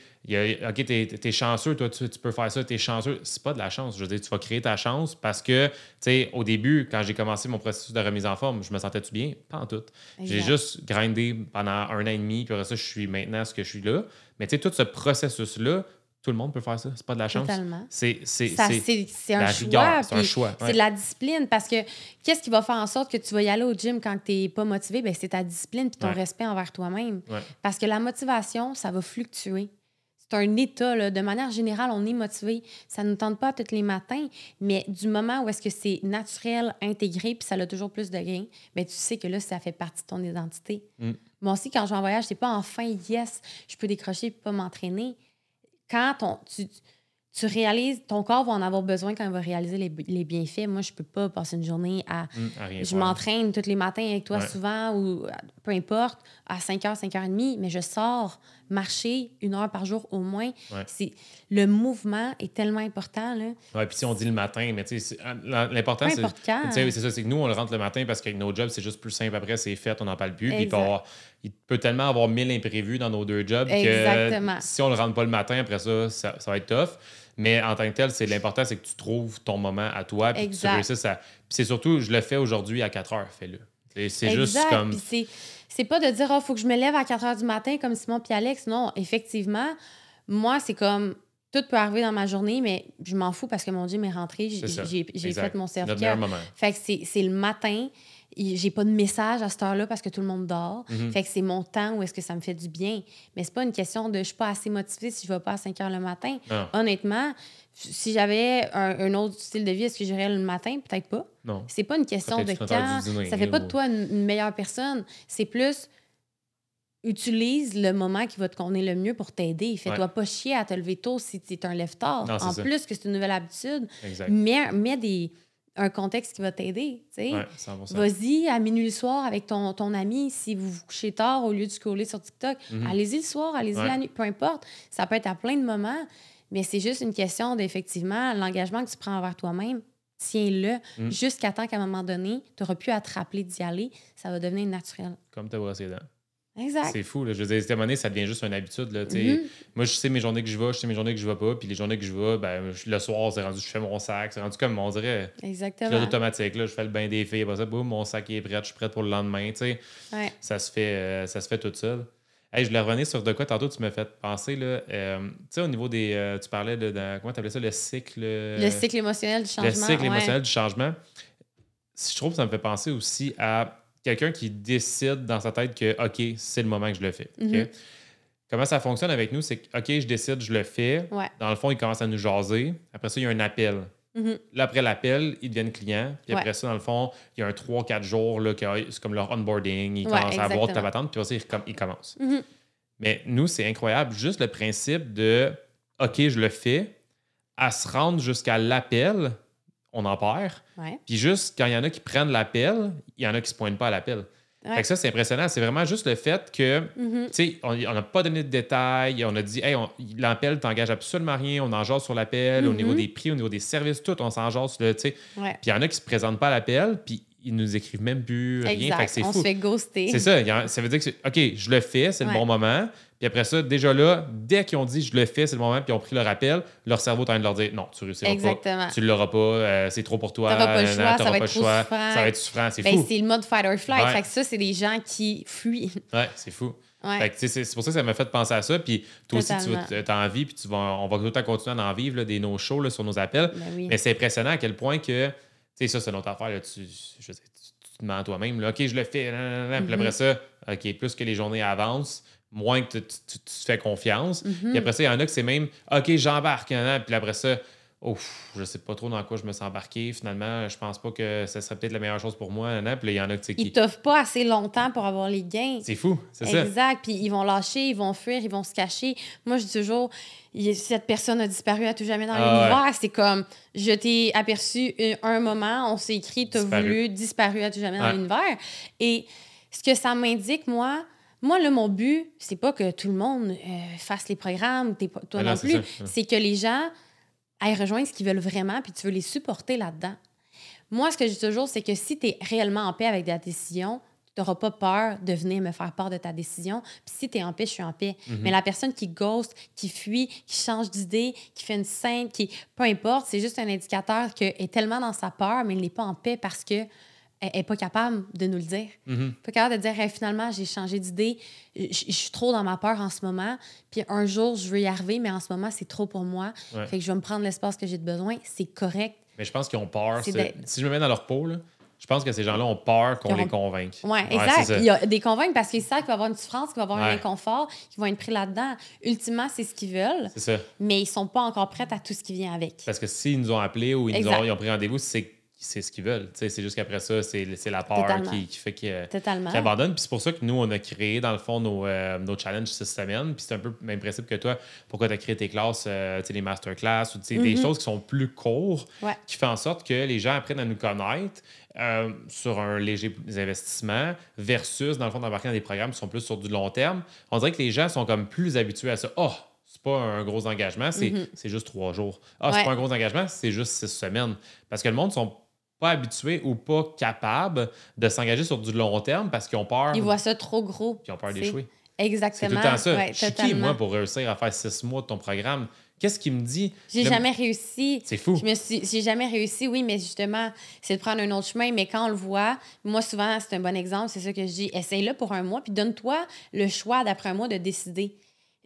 OK, t'es es chanceux, toi, tu, tu peux faire ça, t'es chanceux. C'est pas de la chance. Je veux dire, tu vas créer ta chance parce que, tu sais, au début, quand j'ai commencé mon processus de remise en forme, je me sentais-tu bien? Pas en tout. J'ai juste grindé pendant un an et demi, puis après ça, je suis maintenant ce que je suis là. Mais tu sais, tout ce processus-là, tout le monde peut faire ça. C'est pas de la chance. Totalement. C'est un choix. rigueur, c'est un choix. C'est de la discipline parce que qu'est-ce qui va faire en sorte que tu vas y aller au gym quand tu n'es pas motivé? Ben, c'est ta discipline et ton Ouais. respect envers toi-même. Ouais. Parce que la motivation, ça va fluctuer. C'est un état. là. De manière générale, on est motivé. Ça ne nous tente pas tous les matins, mais du moment où est-ce que c'est naturel, intégré, puis ça a toujours plus de gains, ben, tu sais que là, ça fait partie de ton identité. Mm. Moi aussi, quand je vais en voyage, c'est pas enfin, yes, je peux décrocher et pas m'entraîner. Quand on, tu, tu réalises, ton corps va en avoir besoin quand il va réaliser les, les bienfaits. Moi, je peux pas passer une journée à. À rien Je m'entraîne tous les matins avec toi Ouais. souvent ou euh, peu importe, à 5h, 5h30, mais je sors marcher une heure par jour au moins. Ouais. C'est, le mouvement est tellement important. Là. Ouais, puis si on dit le matin, mais tu sais, ah, l'important, c'est. C'est ça, c'est que nous, on le rentre le matin parce qu'avec nos jobs, c'est juste plus simple après, c'est fait, on n'en parle plus. Puis il peut, avoir- il peut tellement avoir mille imprévus dans nos deux jobs Exactement. que si on le rentre pas le matin, après ça, ça, ça va être tough. Mais en tant que tel, c'est l'important, c'est que tu trouves ton moment à toi, puis tu réussisses à. C'est surtout, je le fais aujourd'hui à 4 heures, fais-le. C'est- C'est juste comme. C'est, pas de dire, il faut que je me lève à 4 h du matin comme Simon puis Alex. Non, effectivement, moi, c'est comme. Tout peut arriver dans ma journée, mais je m'en fous parce que mon gym est rentré. J'ai, fait mon moment. Fait que c'est, le matin. j'ai pas de message à cette heure-là parce que tout le monde dort. Mhm. Fait que c'est mon temps où est-ce que ça me fait du bien. Mais c'est pas une question de je suis pas assez motivée si je vais pas à 5 heures le matin. Honnêtement, si j'avais un, un autre style de vie, est-ce que j'irais le matin? Peut-être pas. Non. C'est pas une question de quand. dîner, Ça fait pas de toi une, une meilleure personne. C'est plus utilise le moment qui va te convenir le mieux pour t'aider. Fais-toi Ouais. pas chier à te lever tôt si tu es un lève-tard. En ça. plus que c'est une nouvelle habitude, Exact. mets, mets des, un contexte qui va t'aider. tu sais. Ouais, 100%. Vas-y à minuit le soir avec ton, ton ami si vous vous couchez tard au lieu de scroller sur TikTok. Mhm. Allez-y le soir, allez-y Ouais. la nuit, peu importe. Ça peut être à plein de moments, mais c'est juste une question d'effectivement l'engagement que tu prends envers toi-même. Tiens-le Mhm. jusqu'à temps qu'à un moment donné, tu n'auras plus à te rappeler d'y aller. Ça va devenir naturel. Comme te brosser les dents. Exact. C'est fou. Là. Je veux dire, à un moment donné, ça devient juste une habitude. Là. Mhm. Moi, je sais mes journées que je vais, je sais mes journées que je vais pas. Puis les journées que je vais, ben, je- le soir, c'est rendu, je fais mon sac. C'est rendu comme, on dirait, Exactement. automatique. Là, je fais le bain des filles. Après ça, boum, mon sac est prêt. Je suis prête pour le lendemain. Ouais. Ça se fait, euh, ça se fait tout seul. Hey, je voulais revenir sur de quoi tantôt tu m'as fait penser. Là, euh, tu sais, au niveau des. euh, tu parlais de. de- comment tu appelais ça Le cycle. Le cycle émotionnel du changement. Le cycle ouais. émotionnel du changement. Je trouve que ça me fait penser aussi à quelqu'un qui décide dans sa tête que, OK, c'est le moment que je le fais. Mhm. Comment ça fonctionne avec nous? C'est que, OK, je décide, je le fais. Ouais. Dans le fond, il commence à nous jaser. Après ça, il y a un appel. Mhm. Là, après l'appel, ils deviennent clients. Puis Ouais. après ça, dans le fond, il y a un 3-4 jours, c'est comme leur onboarding. Ils Ouais, commencent à avoir ta patente, puis après ça, ils, commencent. Mhm. Mais nous, c'est incroyable. Juste le principe de OK, je le fais, à se rendre jusqu'à l'appel, on en perd. Ouais. Puis juste quand il y en a qui prennent l'appel, il y en a qui se pointent pas à l'appel. Ouais. Fait que ça, c'est impressionnant. C'est vraiment juste le fait que, Mhm. tu sais, on n'a pas donné de détails. On a dit, hey, on- l'appel t'engage absolument rien. On en jase sur l'appel, au Mhm. niveau des prix, au niveau des services, tout, on s'en jase. là, tu sais. Ouais. Puis il y en a qui se présentent pas à l'appel, puis ils nous écrivent même plus rien. Fait Exact. que c'est On fou. se fait ghoster. C'est ça. ça veut dire que, OK, je le fais, c'est le bon moment. Puis après ça, déjà là, dès qu'ils ont dit je le fais, c'est le moment, puis ils ont pris leur appel, leur cerveau est en train de leur dire non, tu réussiras Exactement. pas. Tu l'auras pas, euh, c'est trop pour toi. T'auras pas le choix, ça va pas être le trop choix. Ça va être souffrant, c'est Ben, fou. c'est le mode fight or flight. Ouais. Fait que ça, c'est des gens qui fuient. Ouais, c'est fou. Ouais. C'est pour ça que ça m'a fait penser à ça. Puis toi aussi, tu as envie, puis tu vas, on va tout le temps continuer à en vivre là, des no-shows là, sur nos appels. Ben oui. Mais c'est impressionnant à quel point que, tu sais, ça, c'est notre affaire. Là, tu, je sais, tu, tu te à toi-même. OK, je le fais. nan, nan. Puis après Mhm. ça, OK, plus que les journées avancent, moins que tu, tu- tu- fais confiance. Mhm. Puis après ça, il y en a que c'est même, OK, j'embarque. nan, nan. Puis après ça, ouf, je sais pas trop dans quoi je me suis embarqué. Finalement, je pense pas que ça serait peut-être la meilleure chose pour moi. nan, nan. Puis là, il y en a sais, Ils qui. t'offrent pas assez longtemps pour avoir les gains. C'est fou, c'est ça. Exact. Puis ils vont lâcher, ils vont fuir, ils vont se cacher. Moi, je dis toujours, cette personne a disparu à tout jamais dans Ah l'univers. C'est comme, je t'ai aperçu un, moment, on s'est écrit, t'as voulu, disparu à tout jamais dans Ouais. l'univers. Et ce que ça m'indique, moi, moi, là, mon but, c'est pas que tout le monde euh, fasse les programmes, t'es pas- toi Ah non, plus. C'est que les gens aillent rejoindre ce qu'ils veulent vraiment, puis tu veux les supporter là-dedans. Moi, ce que je dis toujours, c'est que si tu es réellement en paix avec ta décision, tu n'auras pas peur de venir me faire part de ta décision. Puis si tu es en paix, je suis en paix. Mhm. Mais la personne qui ghost, qui fuit, qui change d'idée, qui fait une scène, qui. Peu importe, c'est juste un indicateur qu'elle est tellement dans sa peur, mais elle n'est pas en paix parce que elle n'est pas capable de nous le dire. Mhm. Pas capable de dire Hey, finalement, j'ai changé d'idée, je suis trop dans ma peur en ce moment, puis un jour, je veux y arriver, mais en ce moment, c'est trop pour moi. Ouais. Fait que je vais me prendre l'espace que j'ai de besoin. C'est correct. Mais je pense qu'ils ont peur. Si je me mets dans leur peau, là, je pense que ces gens-là ont peur qu'on ont- les convainque. Oui, Ouais, exact. Il y a des convaincre parce qu'ils savent qu'il va y avoir une souffrance, qu'il va y avoir un inconfort, qu'ils vont être pris là-dedans. Ultimement, c'est ce qu'ils veulent, C'est ça. mais ils sont pas encore prêts à tout ce qui vient avec. Parce que s'ils nous ont appelés ou ils, nous ont, ils ont pris rendez-vous, c'est c'est ce qu'ils veulent. C'est juste qu'après ça, c'est c'est la peur qui, qui fait qu'ils qu'ils abandonnent. Puis c'est pour ça que nous, on a créé, dans le fond, nos, euh, nos challenges cette semaine. Puis c'est un peu le même principe que toi. Pourquoi tu as créé tes classes, euh, les masterclass ou des Mhm. choses qui sont plus courtes, Ouais. qui fait en sorte que les gens apprennent à nous connaître euh, sur un léger investissement versus, dans le fond, d'embarquer dans des programmes qui sont plus sur du long terme. On dirait que les gens sont comme plus habitués à ça. Oh, c'est pas un gros engagement, c'est Mhm. c'est juste trois jours. Ah, c'est Ouais. pas un gros engagement, c'est juste six semaines. Parce que le monde sont pas habitués ou pas capables de s'engager sur du long terme parce qu'ils ont peur, Ils voient ça trop gros. puis ils ont peur C'est d'échouer. C'est Exactement. tout le temps ça. Ouais, je suis qui, moi, pour réussir à faire six mois de ton programme? Qu'est-ce qui me dit? J'ai Le- jamais réussi. C'est fou. Je me suis, j'ai jamais réussi, oui, mais justement, c'est de prendre un autre chemin. Mais quand on le voit, moi, souvent, c'est un bon exemple, c'est ça que je dis. Essaye-le pour un mois, puis donne-toi le choix, d'après un mois, de décider.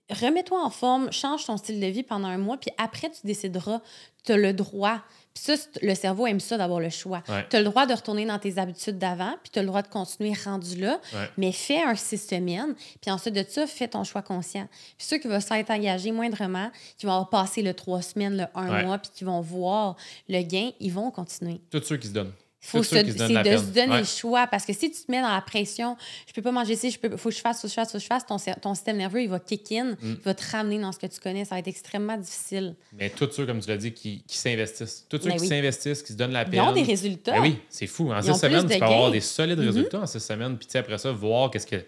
remets-toi en forme, change ton style de vie pendant un mois, puis après, tu décideras, tu as le droit. Puis ça, le cerveau aime ça d'avoir le choix. Tu as le droit de retourner dans tes habitudes d'avant, puis tu as le droit de continuer rendu là, mais fais un six semaines, puis ensuite de ça, fais ton choix conscient. Puis ceux qui vont s'être engagés moindrement, qui vont passer le trois semaines, le un mois, puis qui vont voir le gain, ils vont continuer. Tous ceux qui se donnent faut c'est de se donner le choix. Parce que si tu te mets dans la pression, je peux pas manger ici, il faut que je fasse, faut que je fasse, faut que je fasse, ton, ton système nerveux, il va kick in, mm. il va te ramener dans ce que tu connais. Ça va être extrêmement difficile. Mais tous ceux, comme tu l'as dit, qui, qui s'investissent, tous ceux ben qui s'investissent, qui se donnent la peine. Ils ont des résultats. Ben oui, c'est fou. En six semaines, tu peux avoir des solides mm-hmm. résultats en six semaines. Puis après ça, voir qu'est-ce que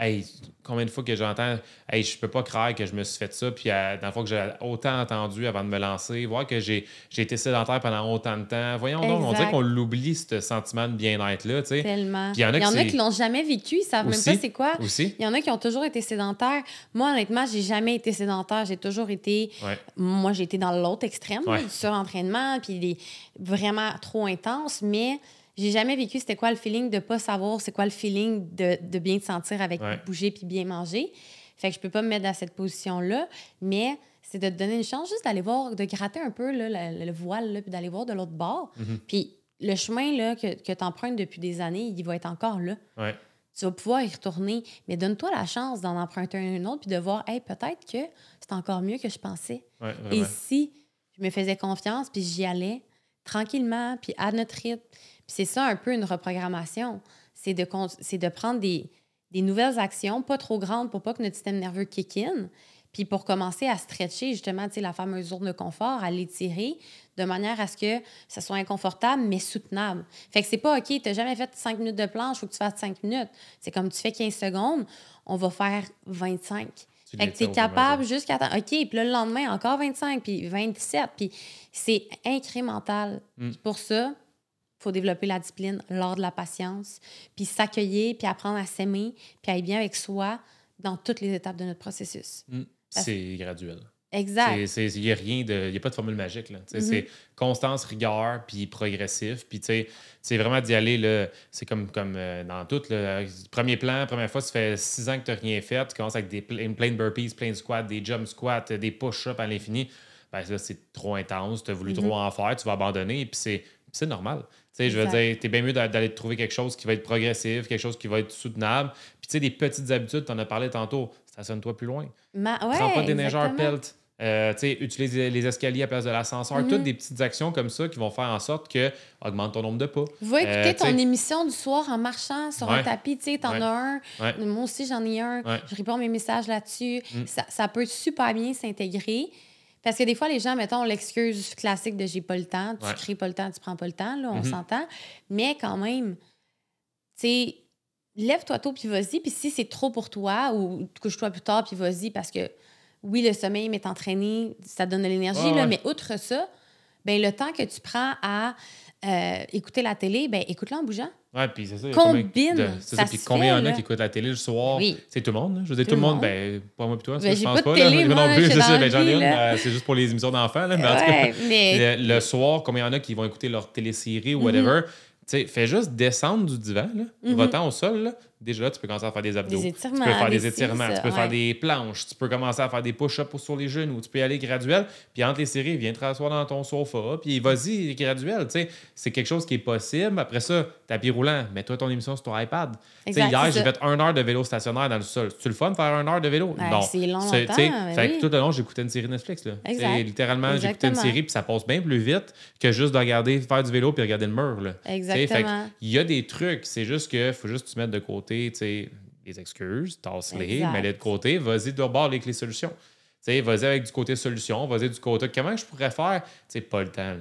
Hey, combien de fois que j'entends Hey, je peux pas croire que je me suis fait ça, puis euh, dans la fois que j'ai autant entendu avant de me lancer, voir que j'ai été sédentaire pendant autant de temps. Voyons donc, on dirait qu'on l'oublie, ce sentiment de bien-être-là. Tellement. il y en a, qui, l'ont jamais vécu, ils savent même pas c'est quoi. Il y en a qui ont toujours été sédentaires. Moi, honnêtement, j'ai jamais été sédentaire. J'ai toujours été. Moi, j'ai été dans l'autre extrême, du surentraînement, puis vraiment trop intense, mais j'ai jamais vécu c'était quoi le feeling de pas savoir c'est quoi le feeling de, de, bien te sentir avec bouger puis bien manger. Fait que je peux pas me mettre dans cette position-là, mais c'est de te donner une chance juste d'aller voir, de gratter un peu là, le, voile, puis d'aller voir de l'autre bord. Mm-hmm. Puis le chemin là, que, que tu empruntes depuis des années, il va être encore là. Tu vas pouvoir y retourner, mais donne-toi la chance d'en emprunter un autre, puis de voir, hey, peut-être que c'est encore mieux que je pensais. Et si je me faisais confiance, puis j'y allais tranquillement, puis à notre rythme, c'est ça un peu une reprogrammation. C'est de, de prendre des, nouvelles actions, pas trop grandes pour pas que notre système nerveux kick in, puis pour commencer à stretcher justement la fameuse zone de confort, à l'étirer de manière à ce que ça soit inconfortable mais soutenable. Fait que c'est pas OK, tu n'as jamais fait 5 minutes de planche, il faut que tu fasses 5 minutes. C'est comme tu fais 15 secondes, on va faire 25. fait que tu es capable jusqu'à. OK, puis le lendemain, encore 25, puis 27. Puis c'est incrémental. Mm. Pour ça, faut développer la discipline lors de la patience, puis s'accueillir, puis apprendre à s'aimer, puis à être bien avec soi dans toutes les étapes de notre processus. Mm. C'est graduel. Exact. Il n'y a rien de. Il a pas de formule magique. Là. C'est mm-hmm. constance, rigueur, puis progressif. Puis, c'est vraiment d'y aller. C'est comme, comme euh, dans tout. le Premier plan, première fois, ça fait six ans que tu n'as rien fait. Tu commences avec des plein de burpees, plein de squats, des jump squats, des push-ups à l'infini. Ben, ça, c'est trop intense. Tu as voulu mm-hmm. trop en faire, tu vas abandonner. Puis, c'est normal sais, je veux dire, t'es bien mieux d'aller trouver quelque chose qui va être progressif, quelque chose qui va être soutenable. Puis, tu sais, des petites habitudes, tu en as parlé tantôt, stationne-toi plus loin. Ma... Ouais, Prends pas des neigeurs pelt. Euh, utilise les escaliers à place de l'ascenseur. Mm-hmm. Toutes des petites actions comme ça qui vont faire en sorte que augmente ton nombre de pas. Va écouter euh, ton émission du soir en marchant sur un tapis. Tu sais, t'en as un. Moi aussi, j'en ai un. Je réponds mes messages là-dessus. Mm. Ça, ça, peut super bien s'intégrer. Parce que des fois, les gens, mettons, l'excuse classique de j'ai pas le temps, tu crées pas le temps, tu prends pas le temps, là, on mm-hmm. s'entend. Mais quand même, tu sais, lève-toi tôt puis vas-y. Puis si c'est trop pour toi, ou couche-toi plus tard puis vas-y, parce que oui, le sommeil m'est entraîné, ça donne de l'énergie, mais outre ça, ben le temps que tu prends à euh, écouter la télé, ben écoute-la en bougeant. Ouais, puis c'est ça. Combine. Ça. Puis combien il y en a qui écoutent la télé le soir? C'est tout le monde. Je veux dire, tout, le monde, ben, pas moi puis toi, ben, je pense pas. Télé, moi, non plus, c'est ça. Ben, j'en ai une. Euh, c'est juste pour les émissions d'enfants. Mais, en tout cas, mais... le, soir, combien il y en a qui vont écouter leur télésérie ou whatever? Mm sais, fais juste descendre du divan, là, mm au sol, là, déjà là, tu peux commencer à faire des abdos. Des tu peux faire des étirements, tu peux faire des planches, tu peux commencer à faire des push-ups sur les genoux, tu peux y aller graduel. Puis entre les séries, viens te rasseoir dans ton sofa, puis vas-y, graduel. C'est quelque chose qui est possible. Après ça, tapis roulant, mets-toi ton émission sur ton iPad. Exact, hier, j'ai fait une heure de vélo stationnaire dans le sol. C'est le fun de faire une heure de vélo? Ben, non. C'est long. Fait que tout le long, j'écoutais une série Netflix. Là. Littéralement, j'écoutais une série, puis ça passe bien plus vite que juste de regarder, faire du vélo, puis regarder le mur. Là. Exactement. Il y a des trucs, c'est juste qu'il faut juste te mettre de côté, tu sais les excuses, tasse-les, mets-les de côté, vas-y de bord avec les solutions. Vas-y avec du côté solution, vas-y du côté comment je pourrais faire, c'est pas le temps.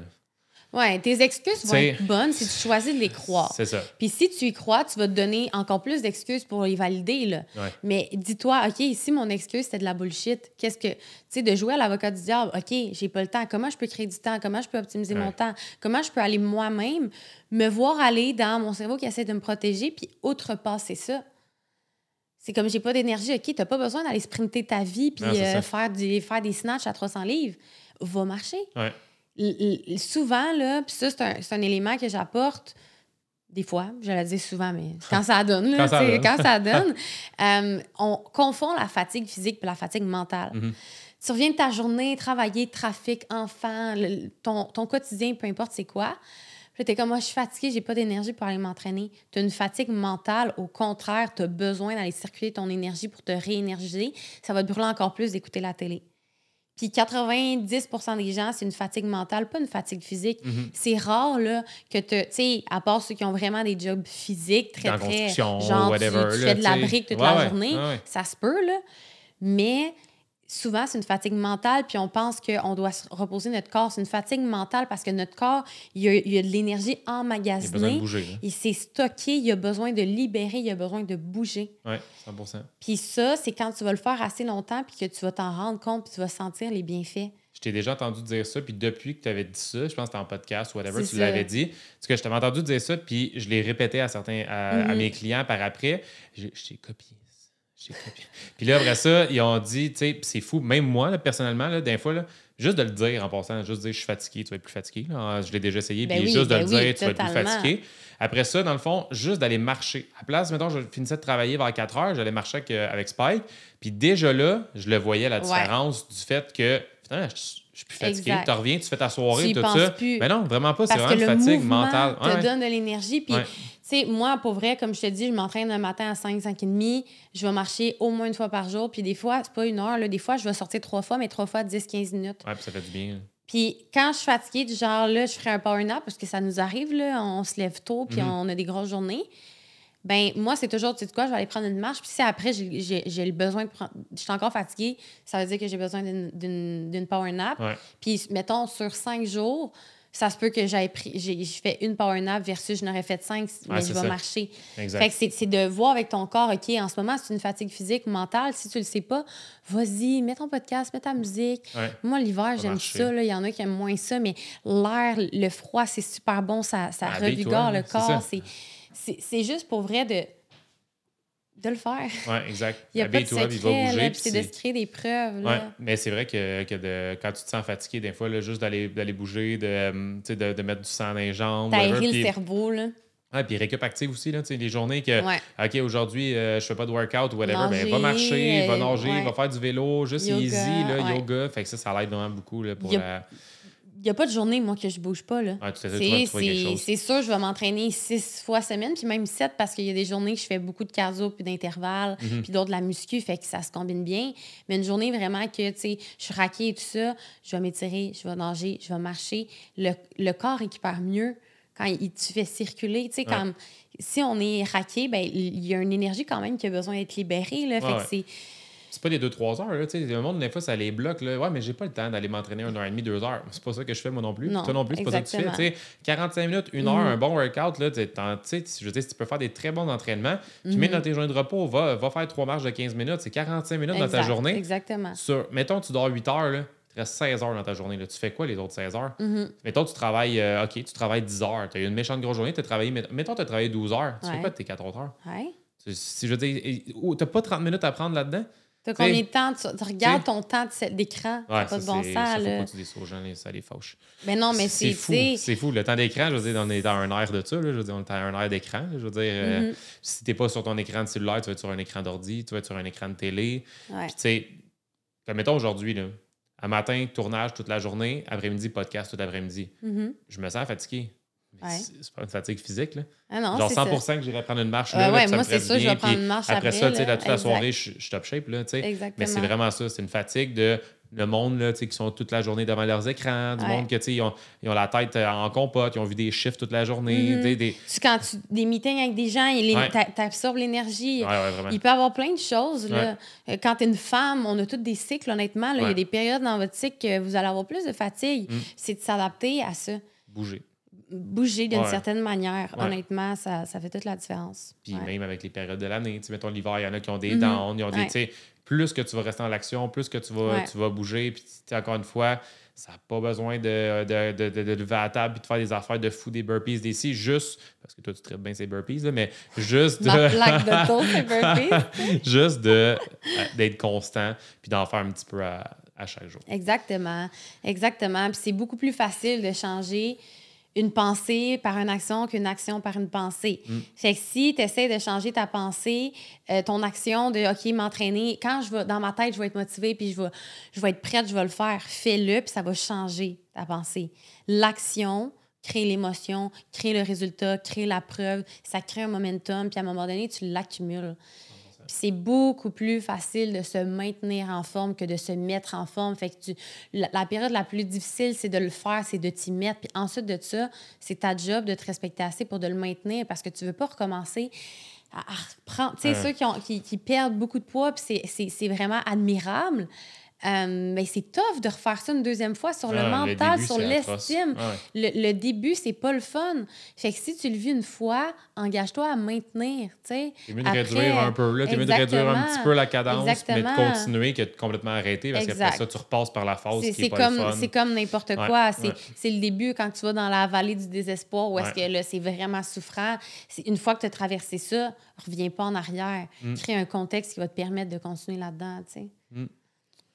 Oui, tes excuses vont être bonnes si tu choisis de les croire. C'est ça. Puis si tu y crois, tu vas te donner encore plus d'excuses pour les valider. Là. Mais dis-toi, OK, ici, mon excuse, c'était de la bullshit. Qu'est-ce que. Tu sais, de jouer à l'avocat du diable, OK, j'ai pas le temps. Comment je peux créer du temps? Comment je peux optimiser mon temps? Comment je peux aller moi-même me voir aller dans mon cerveau qui essaie de me protéger puis outrepasser ça? C'est comme j'ai pas d'énergie, OK, t'as pas besoin d'aller sprinter ta vie puis euh, faire, du, faire des snatchs à 300 livres. Va marcher. Ouais. Souvent, là, puis ça, c'est un, un, élément que j'apporte Des fois, je le dis souvent, mais quand ça donne, là, Quand ça donne. quand ça donne, euh, on confond la fatigue physique et la fatigue mentale. Mhm. Tu reviens de ta journée, travailler, trafic, enfant, le- ton, ton quotidien, peu importe c'est quoi. Puis t'es comme, moi, je suis fatiguée, j'ai pas d'énergie pour aller m'entraîner. Tu as une fatigue mentale, au contraire, tu as besoin d'aller circuler ton énergie pour te réénergiser. Ça va te brûler encore plus d'écouter la télé. Puis 90% des gens, c'est une fatigue mentale, pas une fatigue physique. Mhm. C'est rare là, que tu sais, à part ceux qui ont vraiment des jobs physiques très, très. Genre, whatever, tu, tu là, fais de la brique toute Ouais, la journée, ouais, ouais. ça se peut, là. Mais souvent, c'est une fatigue mentale, puis on pense qu'on doit se reposer notre corps. C'est une fatigue mentale parce que notre corps, il y a, il y a de l'énergie Il y a besoin de emmagasinée. bouger. là. Il s'est stocké, il a besoin de libérer, il a besoin de bouger. Ouais, 100 Puis ça, c'est quand tu vas le faire assez longtemps, puis que tu vas t'en rendre compte, puis tu vas sentir les bienfaits. Je t'ai déjà entendu dire ça, puis depuis que tu avais dit ça, je pense que c'était en podcast ou whatever, tu l'avais dit. Parce que je t'avais entendu dire ça, puis je l'ai répété à certains, à, à Mhm. mes clients par après. Je, je t'ai copié. Puis là, après ça, ils ont dit, tu sais, c'est fou, même moi, là, personnellement, là, des fois, là, juste de le dire en passant, juste dire je suis fatigué, tu vas être plus fatigué. là. Je l'ai déjà essayé, Ben puis oui, juste de ben le oui, dire, tu vas être plus fatigué. Après ça, dans le fond, juste d'aller marcher. À place, mettons, je finissais de travailler vers 4 heures, j'allais marcher avec, euh, avec Spike. Puis déjà là, je le voyais, la Ouais. différence du fait que, putain, je, je suis plus fatigué. Tu reviens, tu fais ta soirée, tout ça. plus. Mais non, vraiment pas. C'est vraiment une fatigue mentale. te Ouais. donne de l'énergie. Puis, Ouais. Sais, moi, pour vrai, comme je te dis, je m'entraîne le matin à 5, 5 et demi. Je vais marcher au moins une fois par jour. Puis des fois, c'est pas une heure. Là. Des fois, je vais sortir trois fois, mais trois fois 10, 15 minutes. Ouais, puis ça fait du bien. Puis quand je suis fatiguée, du genre, là, je ferai un power nap parce que ça nous arrive, là. On se lève tôt, puis Mhm. on a des grosses journées. Ben moi, c'est toujours, tu sais quoi, je vais aller prendre une marche. Puis si après, j'ai- le besoin de prendre... Je suis encore fatiguée, ça veut dire que j'ai besoin d'une- power nap. Ouais. Puis, mettons, sur cinq jours, ça se peut que j'aille pris, j'ai je fais une power nap versus je n'aurais fait cinq, mais c'est je vais ça. marcher. Exact. Fait que c'est- c'est de voir avec ton corps, OK, en ce moment, c'est une fatigue physique, mentale. Si tu le sais pas, vas-y, mets ton podcast, mets ta musique. Ouais. Moi, l'hiver, j'aime ça. là. Il y en a qui aiment moins ça, mais l'air, le froid, c'est super bon. Ça, ça revigore le c'est corps. ça. C'est- C'est c'est juste pour vrai de, de le faire. Ouais, exact. Il n'y a pas de Habille-toi, puis va secret, bouger. c'est de se créer des preuves. là. Ouais, mais c'est vrai que, que de- quand tu te sens fatigué, des fois, là, juste d'aller d'aller bouger, de, euh, de, de mettre du sang dans les jambes. T'aérer le cerveau, là. Puis récup active aussi, là, les journées que, Ouais. OK, aujourd'hui, euh, je fais pas de workout ou whatever, ben, va marcher, va euh, nager, ouais. va faire du vélo, juste Yoga, easy, là, yoga. Fait que ça, ça l'aide vraiment beaucoup là, pour Y la... Il n'y a pas de journée, moi, que je bouge pas, là. C'est- sûr, je vais m'entraîner six fois semaine, puis même sept, parce qu'il y a des journées que je fais beaucoup de cardio, puis d'intervalles, Mhm. puis d'autres de la muscu, fait que ça se combine bien. Mais une journée vraiment que, tu sais, je suis raquée et tout ça, je vais m'étirer, je vais nager, je vais marcher. Le, le corps récupère mieux quand il, tu fais circuler. Tu sais, Ouais. comme si on est raqué, ben il y a une énergie quand même qui a besoin d'être libérée, là. Fait Ouais, que ouais. c'est... C'est pas les 2-3 heures, là, tu sais. Le monde, des fois, ça les bloque, là. Ouais, mais j'ai pas le temps d'aller m'entraîner une heure et demie, deux heures. C'est pas ça que je fais, moi non plus. Non, Toi non plus, c'est pas ça que tu fais. exactement. Tu sais, 45 minutes, une heure, Mhm. un bon workout, là, tu tu je veux dire, si tu peux faire des très bons entraînements, tu mets Mhm. dans tes journées de repos, va, va faire trois marches de 15 minutes, c'est 45 minutes dans ta journée. Exactement. Sur, mettons, tu dors 8 heures, là, il te reste 16 heures dans ta journée. Là. Tu fais quoi les autres 16 heures? Mhm. Mettons, tu travailles, euh, OK, tu travailles 10 heures. Tu as eu une méchante grosse journée, tu as travaillé, met- mettons, tu as travaillé 12 heures. Tu fais Ouais. quoi de tes 4 autres heures? Ouais. Tu- Si je veux dire, tu n'as pas 30 minutes à prendre là-dedans? T'as combien de temps? Tu, tu regardes ton temps d'écran? n'a pas de bon c'est- sens, faut là. pas que tu ça aux gens, ça les fâche. Mais non, mais c'est, fou. C'est fou. Le temps d'écran, je veux dire, on est dans un air de ça. Là, je veux dire, on est dans un air d'écran. Je veux dire, euh, Mhm. si t'es pas sur ton écran de cellulaire, tu vas être sur un écran d'ordi, tu vas être sur un écran de télé. ouais. Puis, tu sais, comme mettons aujourd'hui, là, à matin, tournage toute la journée, après-midi, podcast tout l'après-midi. Mhm. Je me sens fatigué. Ouais. C'est pas une fatigue physique, là. Ah non, Genre c'est 100 ça. que j'irais prendre une marche. Là, ouais, ça moi, c'est sûr, du je vais bien, prendre une marche après. après, ça, tu là, toute la soirée, je, suis top shape, là, tu. Mais c'est vraiment ça. C'est une fatigue de le monde, là, tu qui sont toute la journée devant leurs écrans, du Ouais. monde que, tu ils ont, ils ont la tête euh, en compote, ils ont vu des chiffres toute la journée, tu sais, des... Tu- quand tu des meetings avec des gens, Ouais. t'a- t'absorbes l'énergie. Ouais. Il peut y avoir plein de choses. Là. Euh, Quand tu es une femme, on a tous des cycles, honnêtement. Il y a des périodes dans votre cycle que vous allez avoir plus de fatigue. Mm. C'est de s'adapter à ça. Bouger. Bouger d'une Ouais. certaine manière. Ouais. Honnêtement, ça, ça fait toute la différence. Puis Ouais. même avec les périodes de l'année, tu mettons l'hiver, il y en a qui ont des Mhm. downs, ils ont des, Ouais. tu sais, plus que tu vas rester en l'action, plus que tu vas, Ouais. tu vas bouger, puis encore une fois, ça n'a pas besoin de, de, de, de, lever à la table puis de faire des affaires de fou, des burpees, des si, juste, parce que toi, tu traites bien ces burpees, là, mais juste de... Burpees. juste de, d'être constant, puis d'en faire un petit peu à, à chaque jour. Exactement. Exactement. Puis c'est beaucoup plus facile de changer une pensée par une action qu'une action par une pensée. Mm. Fait que si tu essaies de changer ta pensée, euh, ton action de OK, m'entraîner, quand je vais dans ma tête, je vais être motivée puis je vais, je vais être prête, je vais le faire, fais-le puis ça va changer ta pensée. L'action crée l'émotion, crée le résultat, crée la preuve, ça crée un momentum puis à un moment donné, tu l'accumules. C'est beaucoup plus facile de se maintenir en forme que de se mettre en forme. Fait que tu, la, la période la plus difficile, c'est de le faire, c'est de t'y mettre. Puis ensuite de ça, c'est ta job de te respecter assez pour de le maintenir parce que tu veux pas recommencer à, à reprendre. Tu sais, Ouais. ceux qui, ont, qui, qui perdent beaucoup de poids, puis c'est vraiment admirable. Euh, mais c'est tough de refaire ça une deuxième fois sur le Ah, mental, début, sur l'estime. Ouais. Le, le début, c'est pas le fun. Fait que si tu le vis une fois, engage-toi à maintenir. C'est mieux de Après, réduire un peu là, c'est mieux de réduire un petit peu la cadence, mais Exactement. de continuer que de complètement arrêter parce qu'après ça, tu repasses par la phase qui est pas comme, c'est comme n'importe Ouais, quoi. C'est ouais. c'est le début quand tu vas dans la vallée du désespoir où est-ce que là, c'est vraiment souffrant. Une fois que tu as traversé ça, reviens pas en arrière. Mm. Crée un contexte qui va te permettre de continuer là-dedans, sais.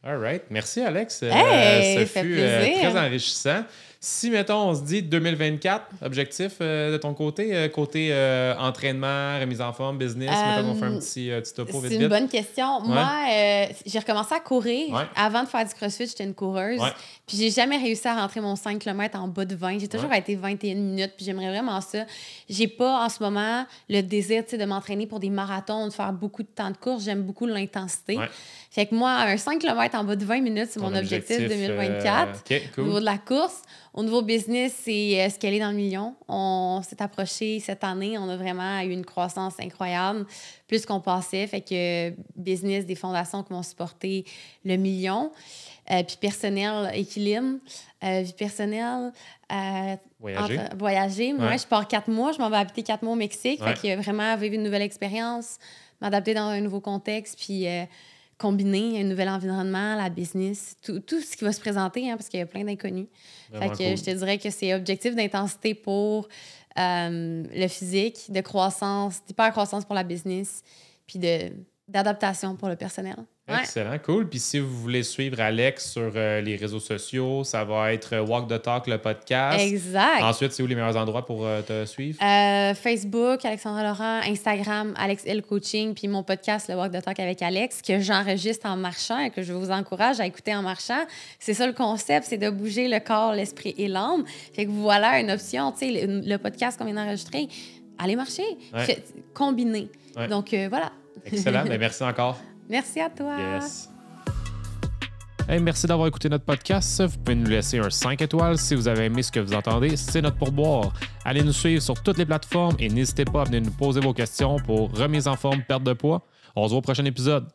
All right. Merci, Alex. Euh, Hey, ça fait fut euh, très enrichissant. Si, mettons, on se dit 2024, objectif euh, de ton côté, euh, côté euh, entraînement, remise en forme, business, mettons qu'on fait un Euh, petit, euh, petit topo vite C'est une vite. bonne question. Moi, euh, j'ai recommencé à courir. Ouais. Avant de faire du CrossFit, j'étais une coureuse. Ouais. Puis j'ai jamais réussi à rentrer mon 5 km en bas de 20. J'ai toujours été 21 minutes. Puis j'aimerais vraiment ça. J'ai pas en ce moment le désir de m'entraîner pour des marathons, de faire beaucoup de temps de course. J'aime beaucoup l'intensité. Fait que moi, un 5 km en bas de 20 minutes, c'est mon objectif, euh, 2024. OK, Au cool. niveau de la course, au niveau business, c'est euh, scaler dans le million. On s'est approché cette année. On a vraiment eu une croissance incroyable, plus qu'on pensait. Fait que euh, business, des fondations qui vont supporter le million. Euh, puis personnel, équilibre. Euh, vie personnelle, euh, Voyager. entre- voyager. Moi, Ouais. je pars quatre mois. Je m'en vais habiter quatre mois au Mexique. Ouais. Fait que vraiment vivre une nouvelle expérience, m'adapter dans un nouveau contexte, puis euh, combiner un nouvel environnement, la business, tout, tout ce qui va se présenter, hein, parce qu'il y a plein d'inconnus. Fait Vraiment que cool. je te dirais que c'est objectif d'intensité pour euh, le physique, de croissance, d'hyper-croissance pour la business, puis d'adaptation pour le personnel. Ouais. Excellent, cool. Puis si vous voulez suivre Alex sur euh, les réseaux sociaux, ça va être euh, Walk the Talk, le podcast. Exact. Ensuite, c'est où les meilleurs endroits pour euh, te suivre? Euh, Facebook, Alexandra Laurent, Instagram, Alex L Coaching, puis mon podcast, le Walk the Talk avec Alex, que j'enregistre en marchant et que je vous encourage à écouter en marchant. C'est ça le concept, c'est de bouger le corps, l'esprit et l'âme. Fait que voilà une option, tu sais, le, le podcast qu'on vient d'enregistrer, allez marcher, Ouais. Combiner. Ouais. Donc voilà. Excellent. Ben, merci encore. Merci à toi. Merci d'avoir écouté notre podcast. Vous pouvez nous laisser un 5 étoiles si vous avez aimé ce que vous entendez. C'est notre pourboire. Allez nous suivre sur toutes les plateformes et n'hésitez pas à venir nous poser vos questions pour remise en forme, perte de poids. On se voit au prochain épisode.